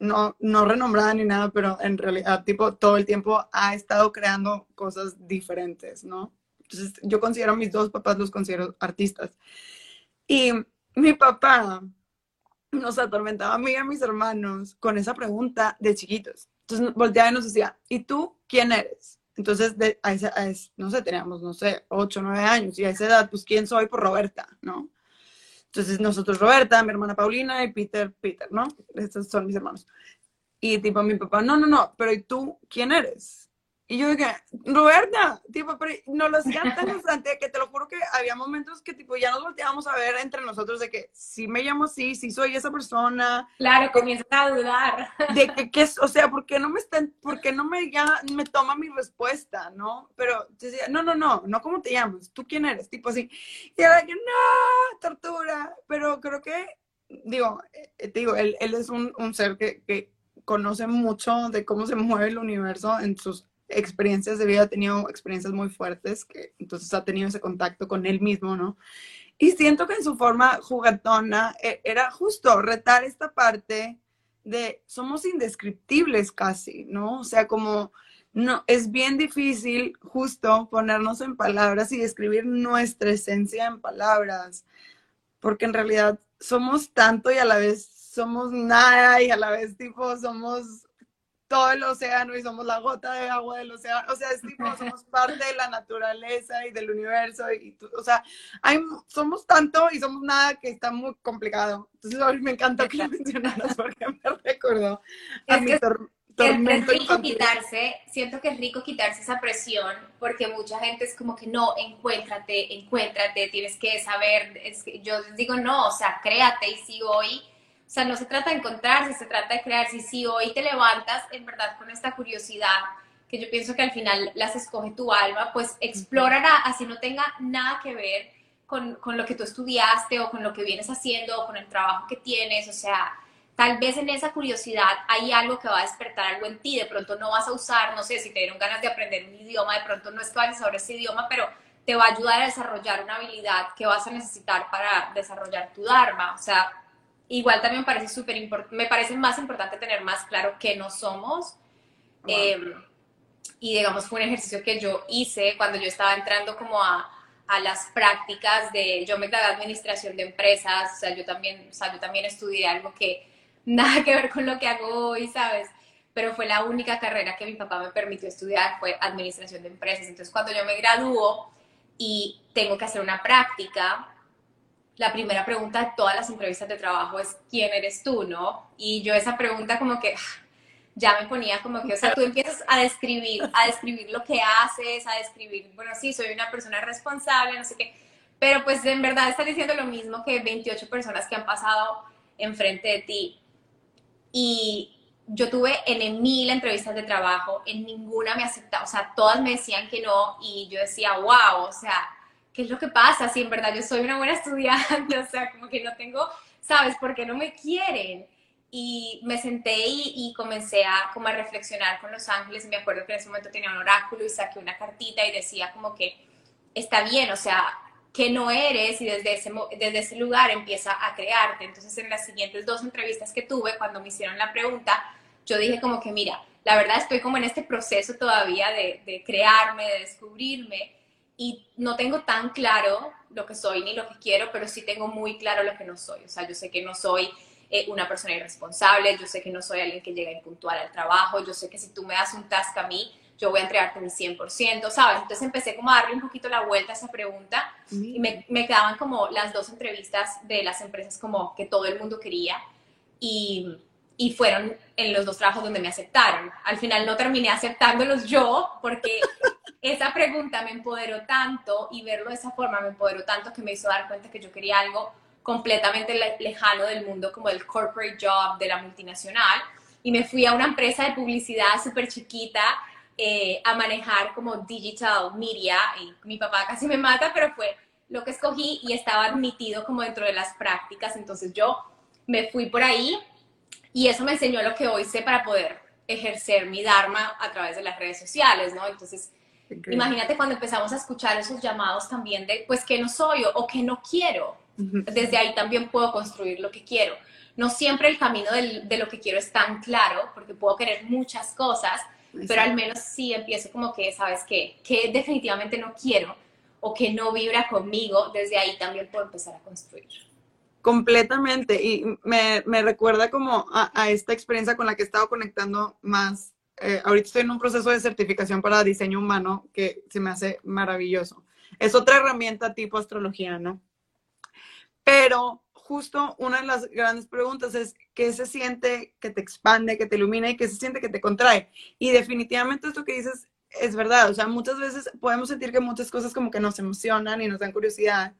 no, no renombrada ni nada, pero en realidad, tipo, todo el tiempo ha estado creando cosas diferentes, ¿no? Entonces, yo considero a mis dos papás, los considero artistas. Y mi papá nos atormentaba a mí y a mis hermanos con esa pregunta de chiquitos. Entonces, volteaba y nos decía, ¿y tú quién eres? Entonces, de, a esa, no sé, teníamos, no sé, ocho, nueve años, y a esa edad, pues, ¿quién soy? Por Roberta, ¿no? Entonces nosotros Roberta, mi hermana Paulina y Peter, Peter, ¿no? Estos son mis hermanos. Y tipo mi papá, no, no, no, pero ¿y tú quién eres? Y yo dije, Roberta, tipo, pero no lo hacían tan constante que te lo juro que había momentos que tipo ya nos volteábamos a ver entre nosotros de que si me llamo así, si soy esa persona. Claro, comienzas a dudar. De que, que o sea, ¿por qué no me están, por qué no me ya me toma mi respuesta, no? Pero decía, no, no, no, no cómo te llamas, tú quién eres, tipo así. Y era que, no, tortura. Pero creo que, digo, eh, te digo, él, él es un, un ser que, que conoce mucho de cómo se mueve el universo en sus experiencias de vida, ha tenido experiencias muy fuertes, que entonces ha tenido ese contacto con él mismo, ¿no? Y siento que en su forma jugatona e, era justo retar esta parte de somos indescriptibles casi, ¿no? O sea, como no es bien difícil justo ponernos en palabras y describir nuestra esencia en palabras, porque en realidad somos tanto y a la vez somos nada y a la vez tipo somos todo el océano y somos la gota de agua del océano. O sea, es tipo, somos parte de la naturaleza y del universo. Y, o sea, hay, somos tanto y somos nada que está muy complicado. Entonces, hoy me encanta que lo mencionaras porque me recordó a mi tormento. Es rico quitarse, siento que es rico quitarse esa presión porque mucha gente es como que no, encuéntrate, encuéntrate, tienes que saber. Es que yo digo, no, o sea, créate y si hoy o sea, no se trata de encontrarse, se trata de crear. Si, si hoy te levantas en verdad con esta curiosidad, que yo pienso que al final las escoge tu alma, pues explórala así no tenga nada que ver con, con, lo que tú estudiaste o con lo que vienes haciendo o con el trabajo que tienes. O sea, tal vez en esa curiosidad hay algo que va a despertar algo en ti. De pronto no vas a usar, no sé, si te dieron ganas de aprender un idioma, de pronto no es que vayas saber ese idioma, pero te va a ayudar a desarrollar una habilidad que vas a necesitar para desarrollar tu Dharma. O sea, igual también me parece súper importante, me parece más importante tener más claro que no somos. Em, y digamos, fue un ejercicio que yo hice cuando yo estaba entrando como a, a las prácticas de, yo me gradué administración de empresas, o sea, yo también, o sea, yo también estudié algo que nada que ver con lo que hago hoy, ¿sabes? Pero fue la única carrera que mi papá me permitió estudiar, fue administración de empresas. Entonces, cuando yo me gradúo y tengo que hacer una práctica, la primera pregunta de todas las entrevistas de trabajo es ¿quién eres tú? ¿no? Y yo esa pregunta como que ya me ponía como que, o sea, tú empiezas a describir, a describir lo que haces, a describir, bueno, sí, soy una persona responsable, no sé qué, pero pues en verdad estás diciendo lo mismo que 28 personas que han pasado enfrente de ti. Y yo tuve en mil entrevistas de trabajo, en ninguna me aceptaba, o sea, todas me decían que no y yo decía, wow, o sea, ¿qué es lo que pasa? Si en verdad yo soy una buena estudiante, o sea, como que no tengo, ¿sabes? ¿Por qué no me quieren? Y me senté y, comencé a, como a reflexionar con los ángeles. Me acuerdo que en ese momento tenía un oráculo y saqué una cartita y decía como que está bien, o sea, que no eres y desde ese, desde ese lugar empieza a crearte. Entonces en las siguientes dos entrevistas que tuve, cuando me hicieron la pregunta, yo dije como que mira, la verdad estoy como en este proceso todavía de, de crearme, de descubrirme y no tengo tan claro lo que soy ni lo que quiero, pero sí tengo muy claro lo que no soy. O sea, yo sé que no soy eh, una persona irresponsable, yo sé que no soy alguien que llega impuntual al trabajo, yo sé que si tú me das un task a mí, yo voy a entregarte mi 100%, ¿sabes? Entonces empecé como a darle un poquito la vuelta a esa pregunta y me, me quedaban como las dos entrevistas de las empresas como que todo el mundo quería y, y fueron en los dos trabajos donde me aceptaron. Al final no terminé aceptándolos yo porque esa pregunta me empoderó tanto y verlo de esa forma me empoderó tanto que me hizo dar cuenta que yo quería algo completamente lejano del mundo como el corporate job de la multinacional y me fui a una empresa de publicidad súper chiquita eh, a manejar como digital media y mi papá casi me mata, pero fue lo que escogí y estaba admitido como dentro de las prácticas. Entonces yo me fui por ahí y eso me enseñó lo que hoy sé para poder ejercer mi Dharma a través de las redes sociales, ¿no? Entonces, imagínate cuando empezamos a escuchar esos llamados también de, pues, que no soy o, que no quiero. Desde ahí también puedo construir lo que quiero. No siempre el camino de lo que quiero es tan claro, porque puedo querer muchas cosas, pero al menos sí empiezo como que, ¿sabes qué? Que definitivamente no quiero o que no vibra conmigo, desde ahí también puedo empezar a construir. Completamente, y me, me recuerda como a, esta experiencia con la que he estado conectando más. Eh, ahorita estoy en un proceso de certificación para diseño humano que se me hace maravilloso. Es otra herramienta tipo astrología, ¿no? Pero justo una de las grandes preguntas es qué se siente que te expande, que te ilumina y qué se siente que te contrae. Y definitivamente esto que dices es verdad, o sea, muchas veces podemos sentir que muchas cosas como que nos emocionan y nos dan curiosidad,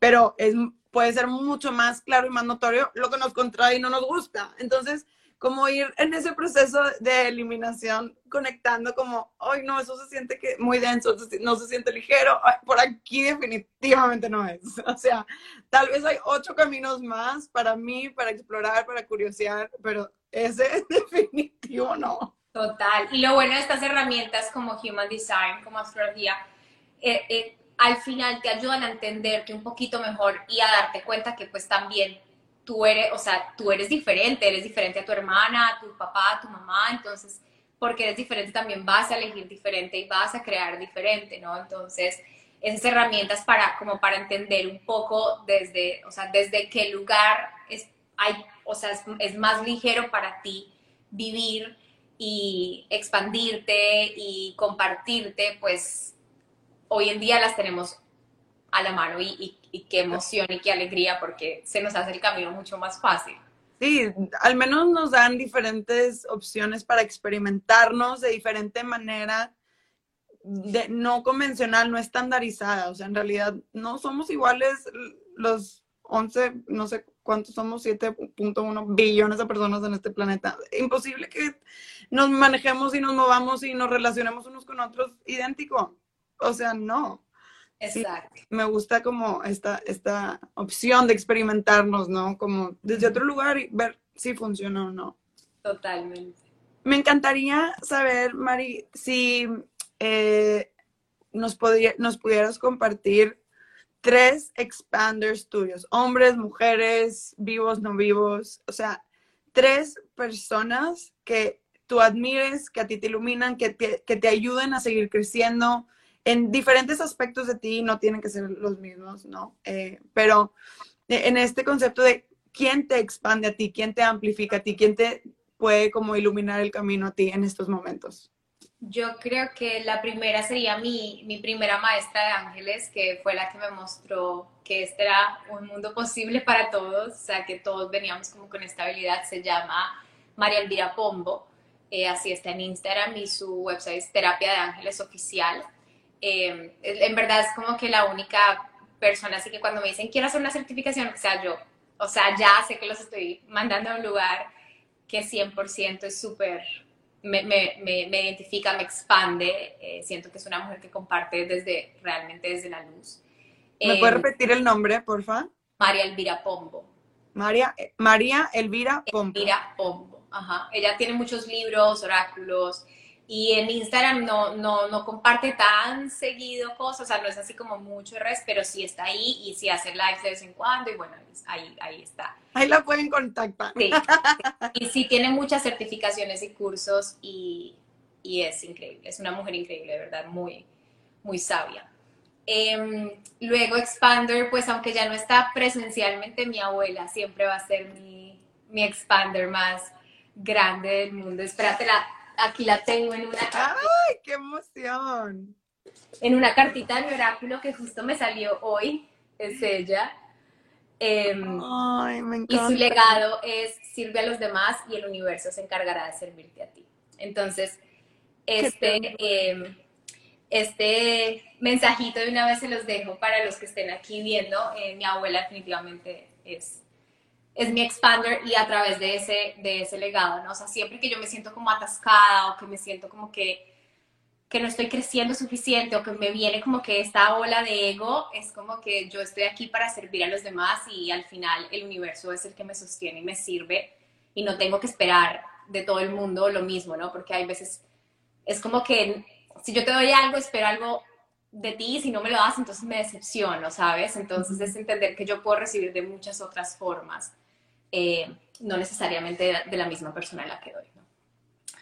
pero es, puede ser mucho más claro y más notorio lo que nos contrae y no nos gusta. Entonces, como ir en ese proceso de eliminación, conectando como, ay, no, eso se siente que muy denso, no se siente ligero, por aquí definitivamente no es. O sea, tal vez hay ocho caminos más para mí, para explorar, para curiosear, pero ese definitivo no. Total. Y lo bueno de estas herramientas como Human Design, como astrología, eh, eh, al final te ayudan a entenderte un poquito mejor y a darte cuenta que pues también tú eres, o sea, tú eres diferente, eres diferente a tu hermana, a tu papá, a tu mamá, entonces, porque eres diferente también vas a elegir diferente y vas a crear diferente, ¿no? Entonces, esas herramientas para, como para entender un poco desde, o sea, desde qué lugar es, hay, o sea, es más ligero para ti vivir y expandirte y compartirte, pues hoy en día las tenemos a la mano y, qué emoción y qué alegría porque se nos hace el camino mucho más fácil. Sí, al menos nos dan diferentes opciones para experimentarnos de diferente manera, de, no convencional, no estandarizada. O sea, en realidad no somos iguales los 11, no sé cuántos somos, 7.1 billones de personas en este planeta. Imposible que nos manejemos y nos movamos y nos relacionemos unos con otros idéntico. O sea, no. Exacto. me gusta como esta, esta opción de experimentarnos, ¿no? Como desde otro lugar y ver si funciona o no. Totalmente. Me encantaría saber, Mari, si eh, nos, podría, nos pudieras compartir tres expanders tuyos, hombres, mujeres, vivos, no vivos, o sea, tres personas que tú admires, que a ti te iluminan, que te, que te ayuden a seguir creciendo en diferentes aspectos de ti, no tienen que ser los mismos, ¿no? Eh, pero en este concepto de quién te expande a ti, quién te amplifica a ti, quién te puede como iluminar el camino a ti en estos momentos. Yo creo que la primera sería mi, mi, primera maestra de ángeles, que fue la que me mostró que este era un mundo posible para todos, o sea, que todos veníamos como con esta habilidad, se llama María Elvira Pombo, eh, así está en Instagram y su website es Terapia de Ángeles Oficial. Eh, en verdad es como que la única persona, así que cuando me dicen quiero hacer una certificación, que sea yo, o sea, ya sé que los estoy mandando a un lugar que 100% es súper me, me, me, identifica, me expande. Eh, siento que es una mujer que comparte desde, realmente desde la luz. ¿Me puede em, repetir el nombre, porfa? María Elvira Pombo. María, María Elvira Pombo. Elvira Pombo, ajá. Ella tiene muchos libros, oráculos, y en Instagram no, no, no comparte tan seguido cosas, o sea, no es así como mucho res, pero sí está ahí y sí hace lives de vez en cuando y bueno, ahí, ahí está. Ahí la pueden contactar. Sí, y sí tiene muchas certificaciones y cursos y, y, es increíble, es una mujer increíble, de verdad, muy, muy sabia. Em, luego Expander, pues aunque ya no está presencialmente, mi abuela siempre va a ser mi, mi Expander más grande del mundo. Espérate, la, aquí la tengo en una ¡Ay, qué emoción! En una cartita de mi oráculo que justo me salió hoy, es ella. Em, Ay, me encanta. Y su legado es sirve a los demás y el universo se encargará de servirte a ti. Entonces, este, em, este mensajito de una vez se los dejo para los que estén aquí viendo. Eh, mi abuela definitivamente es es mi expander y a través de ese, de ese legado, ¿no? O sea, siempre que yo me siento como atascada o que me siento como que que no estoy creciendo suficiente o que me viene como que esta ola de ego, es como que yo estoy aquí para servir a los demás y al final el universo es el que me sostiene y me sirve y no tengo que esperar de todo el mundo lo mismo, ¿no? Porque hay veces, es como que si yo te doy algo, espero algo de ti, y si no me lo das, entonces me decepciono, ¿sabes? Entonces es entender que yo puedo recibir de muchas otras formas, eh, no necesariamente de, la misma persona a la que doy, ¿no?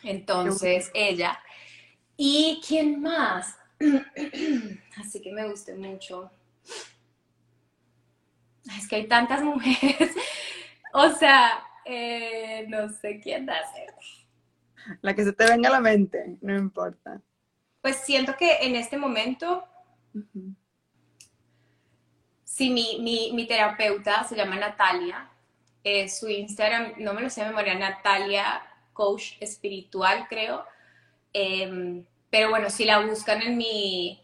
Entonces ella. ¿Y quién más? Así que me guste mucho. Es que hay tantas mujeres. o sea, eh, no sé quién hacer. La que se te venga a la mente, no importa. Pues siento que en este momento, sí, mi, terapeuta se llama Natalia, eh, su Instagram, no me lo sé de memoria, Natalia Coach Espiritual, creo. Em, pero bueno, si la buscan en mi,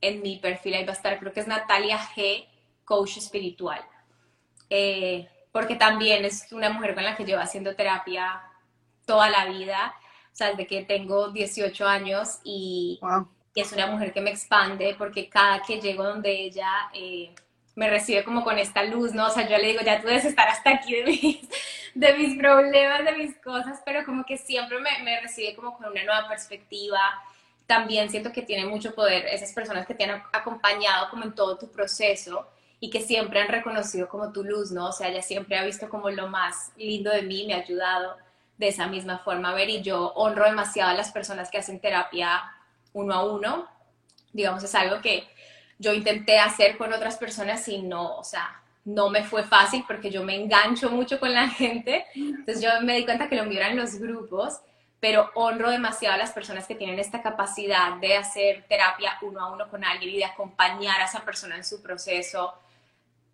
en mi perfil, ahí va a estar, creo que es Natalia G, Coach Espiritual. Eh, porque también es una mujer con la que llevo haciendo terapia toda la vida o sea, desde que tengo 18 años y, es una mujer que me expande porque cada que llego donde ella eh, me recibe como con esta luz, ¿no? O sea, yo le digo, ya tú debes estar hasta aquí de mis, de mis problemas, de mis cosas, pero como que siempre me, me recibe como con una nueva perspectiva. También siento que tiene mucho poder esas personas que te han acompañado como en todo tu proceso y que siempre han reconocido como tu luz, ¿no? O sea, ella siempre ha visto como lo más lindo de mí, me ha ayudado de esa misma forma. A ver, y yo honro demasiado a las personas que hacen terapia uno a uno. Digamos, es algo que yo intenté hacer con otras personas y no, o sea, no me fue fácil porque yo me engancho mucho con la gente. Entonces yo me di cuenta que lo mío eran los grupos, pero honro demasiado a las personas que tienen esta capacidad de hacer terapia uno a uno con alguien y de acompañar a esa persona en su proceso.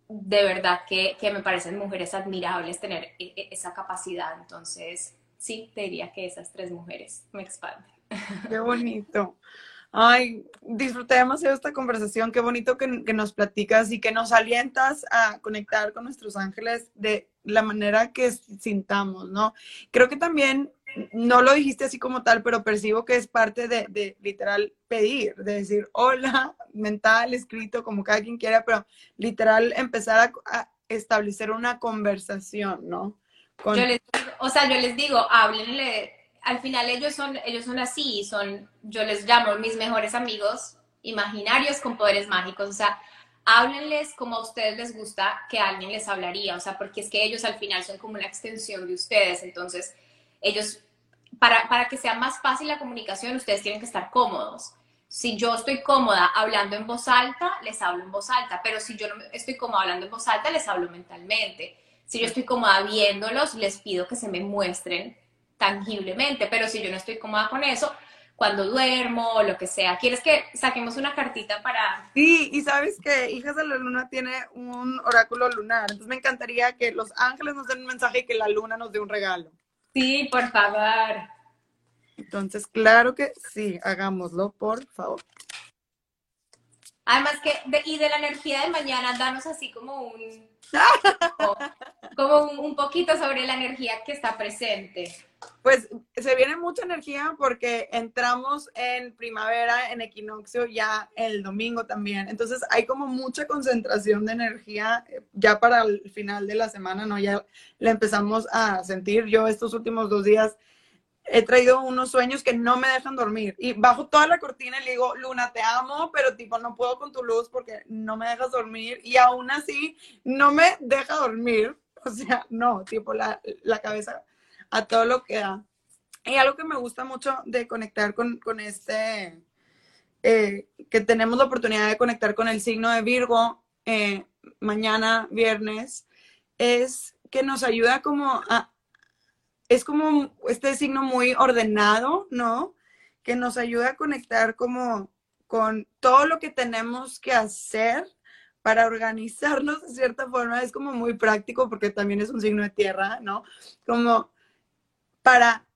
De verdad que, que me parecen mujeres admirables tener e, e, esa capacidad. Entonces, sí, te diría que esas tres mujeres me expanden. Qué bonito. Ay, disfruté demasiado esta conversación. Qué bonito que, nos platicas y que nos alientas a conectar con nuestros ángeles de la manera que sintamos, ¿no? Creo que también, no lo dijiste así como tal, pero percibo que es parte de, literal pedir, de decir hola, mental, escrito, como cada quien quiera, pero literal empezar a establecer una conversación, ¿no? Yo les o sea, yo les digo, háblenle, al final ellos son, ellos son así, son, yo les llamo mis mejores amigos imaginarios con poderes mágicos, o sea, háblenles como a ustedes les gusta que alguien les hablaría, o sea, porque es que ellos al final son como una extensión de ustedes, entonces ellos, para, para que sea más fácil la comunicación, ustedes tienen que estar cómodos. Si yo estoy cómoda hablando en voz alta, les hablo en voz alta, pero si yo no estoy cómoda hablando en voz alta, les hablo mentalmente. Si yo estoy cómoda viéndolos, les pido que se me muestren tangiblemente, pero si yo no estoy cómoda con eso, cuando duermo o lo que sea. ¿Quieres que saquemos una cartita para...? Sí, y sabes que Hijas de la Luna tiene un oráculo lunar, entonces me encantaría que los ángeles nos den un mensaje y que la luna nos dé un regalo. Sí, por favor. Entonces, claro que sí, hagámoslo, por favor. Además que, y de la energía de mañana, danos así como un como un, poquito sobre la energía que está presente. Pues se viene mucha energía porque entramos en primavera, en equinoccio ya el domingo también. Entonces hay como mucha concentración de energía eh, ya para el final de la semana, ¿no? Ya la empezamos a sentir. Yo estos últimos dos días he traído unos sueños que no me dejan dormir. Y bajo toda la cortina y le digo, Luna, te amo, pero tipo, no puedo con tu luz porque no me dejas dormir. Y aún así, no me deja dormir. O sea, no, tipo, la, la cabeza a todo lo que da. Y algo que me gusta mucho de conectar con, con este, eh, que tenemos la oportunidad de conectar con el signo de Virgo eh, mañana, viernes, es que nos ayuda como a, es como este signo muy ordenado, ¿no? Que nos ayuda a conectar como con todo lo que tenemos que hacer para organizarnos de cierta forma. Es como muy práctico porque también es un signo de tierra, ¿no? Como para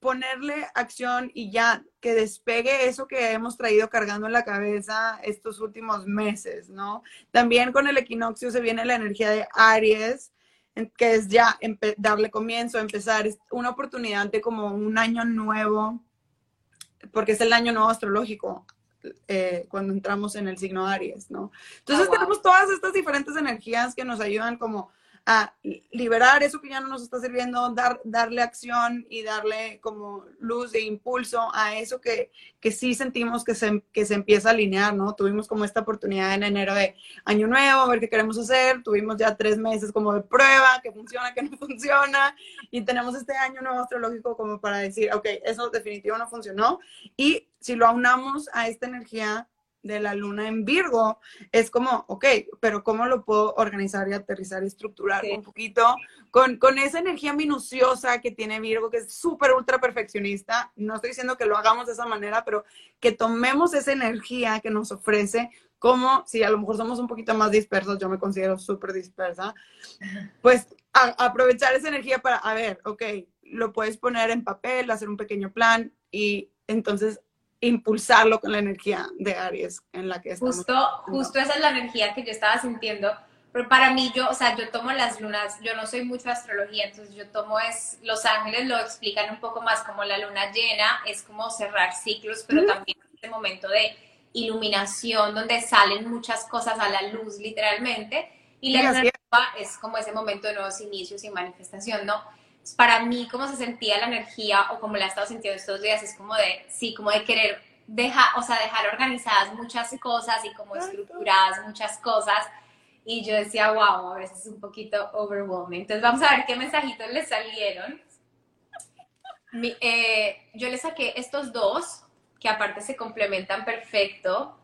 ponerle acción y ya que despegue eso que hemos traído cargando en la cabeza estos últimos meses, ¿no? También con el equinoccio se viene la energía de Aries, que es ya darle comienzo, empezar, es una oportunidad de como un año nuevo, porque es el año nuevo astrológico. Eh, cuando entramos en el signo Aries, ¿no? Entonces Ah, wow. tenemos todas estas diferentes energías que nos ayudan como a liberar eso que ya no nos está sirviendo, dar, darle acción y darle como luz e impulso a eso que, que sí sentimos que se, que se empieza a alinear, ¿no? Tuvimos como esta oportunidad en enero de año nuevo, a ver qué queremos hacer, tuvimos ya tres meses como de prueba, que funciona, que no funciona, y tenemos este año nuevo astrológico como para decir, ok, eso definitivo no funcionó, y si lo aunamos a esta energía de la luna en Virgo, es como, ok, pero ¿cómo lo puedo organizar y aterrizar y estructurar Sí. un poquito con, con esa energía minuciosa que tiene Virgo, que es súper ultra perfeccionista? No estoy diciendo que lo hagamos de esa manera, pero que tomemos esa energía que nos ofrece, como si a lo mejor somos un poquito más dispersos, yo me considero súper dispersa, pues a- aprovechar esa energía para, a ver, ok, lo puedes poner en papel, hacer un pequeño plan y entonces impulsarlo con la energía de Aries en la que estamos. Justo, justo esa es la energía que yo estaba sintiendo. Pero para mí, yo, o sea, yo tomo las lunas, yo no soy mucho de astrología, entonces yo tomo es, Los Ángeles lo explican un poco más como la luna llena, es como cerrar ciclos, pero también este momento de iluminación donde salen muchas cosas a la luz, literalmente, y la Sí, luna es. es como ese momento de nuevos inicios y manifestación, ¿no? Para mí, cómo se sentía la energía o como la he estado sintiendo estos días, es como de, sí, como de querer dejar, o sea, dejar organizadas muchas cosas y como estructuradas muchas cosas. Y yo decía, wow, a veces es un poquito overwhelming. Entonces vamos a ver qué mensajitos les salieron. Mi- eh, yo le saqué estos dos, que aparte se complementan perfecto.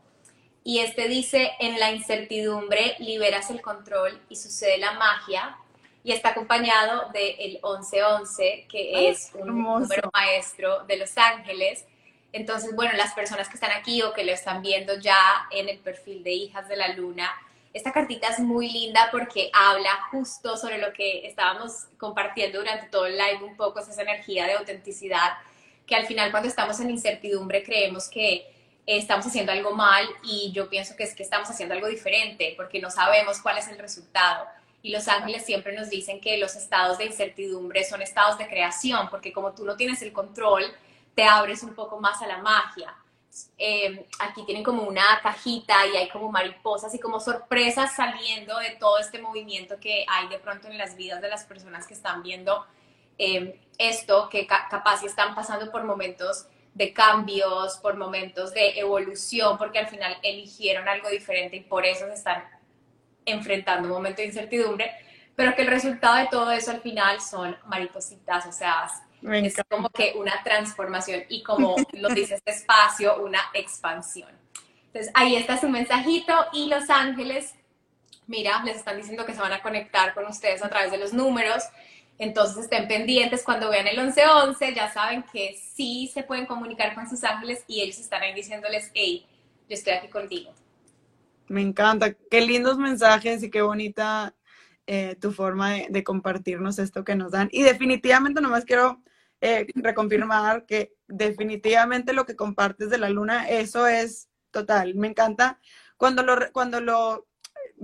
Y este dice, en la incertidumbre liberas el control y sucede la magia. Y está acompañado del 1111, que Ay, es un hermoso. número maestro de Los Ángeles. Entonces, bueno, las personas que están aquí o que lo están viendo ya en el perfil de Hijas de la Luna, esta cartita es muy linda porque habla justo sobre lo que estábamos compartiendo durante todo el live, un poco es esa energía de autenticidad, que al final cuando estamos en incertidumbre creemos que eh, estamos haciendo algo mal y yo pienso que es que estamos haciendo algo diferente porque no sabemos cuál es el resultado. Y los ángeles siempre nos dicen que los estados de incertidumbre son estados de creación, porque como tú no tienes el control, te abres un poco más a la magia. Eh, aquí tienen como una cajita y hay como mariposas y como sorpresas saliendo de todo este movimiento que hay de pronto en las vidas de las personas que están viendo eh, esto, que ca capaz están pasando por momentos de cambios, por momentos de evolución, porque al final eligieron algo diferente y por eso se están enfrentando un momento de incertidumbre, pero que el resultado de todo eso al final son maripositas, o sea, es como que una transformación y como lo dice este espacio, una expansión. Entonces ahí está su mensajito y Los Ángeles, mira, les están diciendo que se van a conectar con ustedes a través de los números. Entonces estén pendientes cuando vean el 1111, ya saben que sí se pueden comunicar con sus ángeles y ellos están ahí diciéndoles, hey, yo estoy aquí contigo. Me encanta. Qué lindos mensajes y qué bonita eh, tu forma de, compartirnos esto que nos dan. Y definitivamente nomás quiero eh, reconfirmar que definitivamente lo que compartes de la luna, eso es total. Me encanta cuando lo, cuando lo,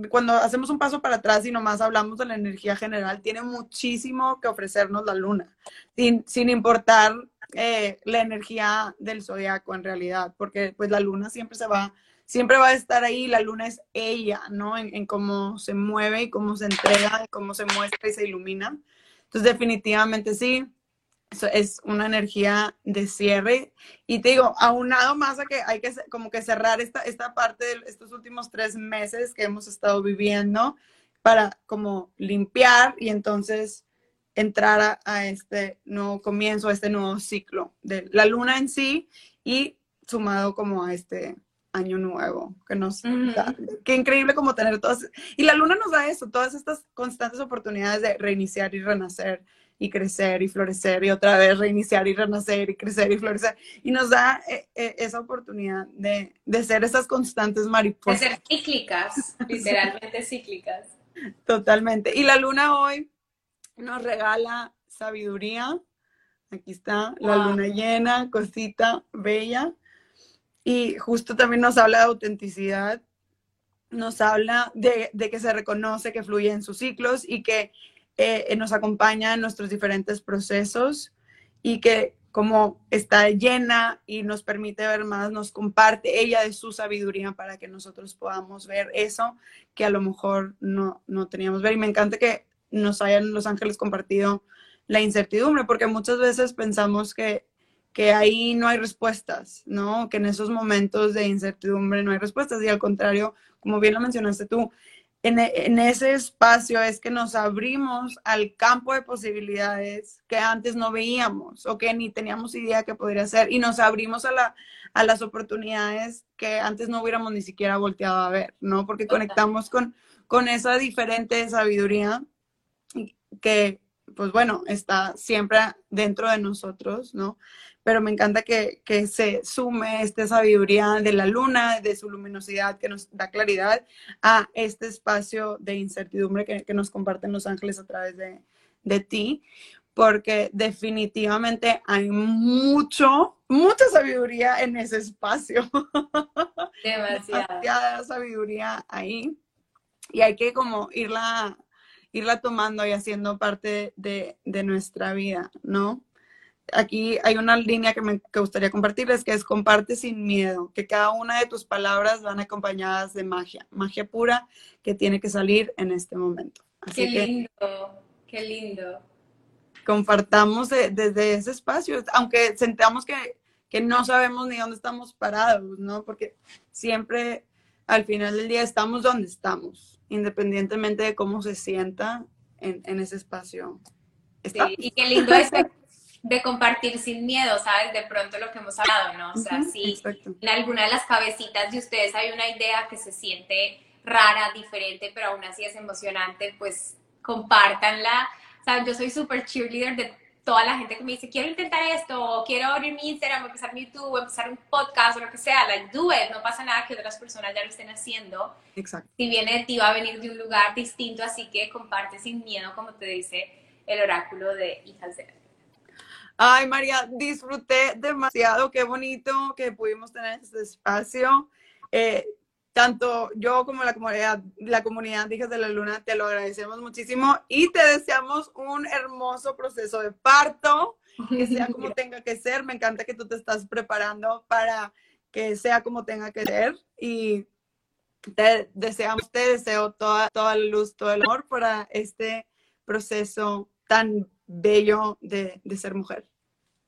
cuando hacemos un paso para atrás y nomás hablamos de la energía general, tiene muchísimo que ofrecernos la luna, sin, sin importar eh, la energía del zodiaco en realidad, porque pues la luna siempre se va siempre va a estar ahí, la luna es ella, ¿no? En, cómo se mueve y cómo se entrega, cómo se muestra y se ilumina. Entonces, definitivamente sí, eso es una energía de cierre. Y te digo, aunado más a que hay que como que cerrar esta, esta parte de estos últimos tres meses que hemos estado viviendo para como limpiar y entonces entrar a, a este nuevo comienzo, a este nuevo ciclo de la luna en sí y sumado como a este año nuevo que nos uh -huh. da. Qué increíble como tener todas. Y la luna nos da eso, todas estas constantes oportunidades de reiniciar y renacer y crecer y florecer y otra vez reiniciar y renacer y crecer y florecer. Y nos da eh, eh, esa oportunidad de, de, ser esas constantes mariposas. De ser cíclicas, literalmente cíclicas. Totalmente. Y la luna hoy nos regala sabiduría. Aquí está la wow. luna llena, cosita bella. Y justo también nos habla de autenticidad, nos habla de, que se reconoce que fluye en sus ciclos y que eh, nos acompaña en nuestros diferentes procesos y que como está llena y nos permite ver más, nos comparte ella de su sabiduría para que nosotros podamos ver eso que a lo mejor no, no teníamos ver. Y me encanta que nos hayan los ángeles compartido la incertidumbre, porque muchas veces pensamos que, que ahí no hay respuestas, ¿no? Que en esos momentos de incertidumbre no hay respuestas. Y al contrario, como bien lo mencionaste tú, en, ese espacio es que nos abrimos al campo de posibilidades que antes no veíamos o que ni teníamos idea que podría ser y nos abrimos a, la, a las oportunidades que antes no hubiéramos ni siquiera volteado a ver, ¿no? Porque conectamos con, con esa diferente sabiduría que, pues bueno, está siempre dentro de nosotros, ¿no? Pero me encanta que, que, se sume esta sabiduría de la luna, de su luminosidad que nos da claridad, a este espacio de incertidumbre que, que nos comparten los ángeles a través de, de, ti, porque definitivamente hay mucho, mucha sabiduría en ese espacio. Demasiada sabiduría ahí. Y hay que como irla, irla tomando y haciendo parte de, de nuestra vida, ¿no? Aquí hay una línea que me gustaría compartirles, que es comparte sin miedo, que cada una de tus palabras van acompañadas de magia, magia pura que tiene que salir en este momento. qué lindo, qué lindo. Compartamos desde ese espacio, aunque sentamos que, que no sabemos ni dónde estamos parados, ¿no? Porque siempre al final del día estamos donde estamos, independientemente de cómo se sienta en, en ese espacio. Sí, y qué lindo es de compartir sin miedo, ¿sabes? De pronto lo que hemos hablado, ¿no? O sea, si en alguna de las cabecitas de ustedes hay una idea que se siente rara, diferente, pero aún así es emocionante, pues compártanla. ¿Sabes? Yo soy súper cheerleader de toda la gente que me dice, quiero intentar esto, o quiero abrir mi Instagram, empezar mi YouTube, o empezar un podcast, o lo que sea, like, do it. No pasa nada que otras personas ya lo estén haciendo. Exacto. Si viene de ti, va a venir de un lugar distinto, así que comparte sin miedo, como te dice el oráculo de Hijas de Ay, María, disfruté demasiado, qué bonito que pudimos tener este espacio. Eh, tanto yo como la comunidad, la comunidad de Hijas de la Luna, te lo agradecemos muchísimo y te deseamos un hermoso proceso de parto, que sea como tenga que ser. Me encanta que tú te estás preparando para que sea como tenga que ser y te deseamos, te deseo toda, toda la luz, todo el amor para este proceso tan bello de, de ser mujer.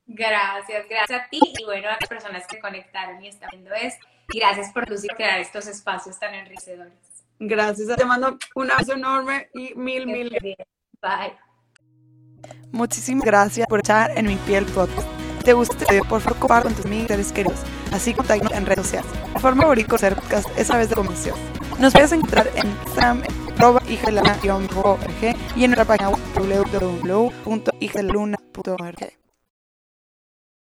Gracias, gracias a ti y bueno, a las personas que conectaron y están viendo esto. Gracias por Lucy crear estos espacios tan enriquecedores. Gracias, te mando un abrazo enorme y mil, mil. Bye. Muchísimas gracias por estar en mi piel podcast. ¿Te gusta este video? Por favor, comparte con tus amigos queridos, así como también en redes sociales. La forma favorita de hacer podcast es a través de convención. Nos puedes encontrar en Instagram, arroba y en nuestra página www.hijaluna.org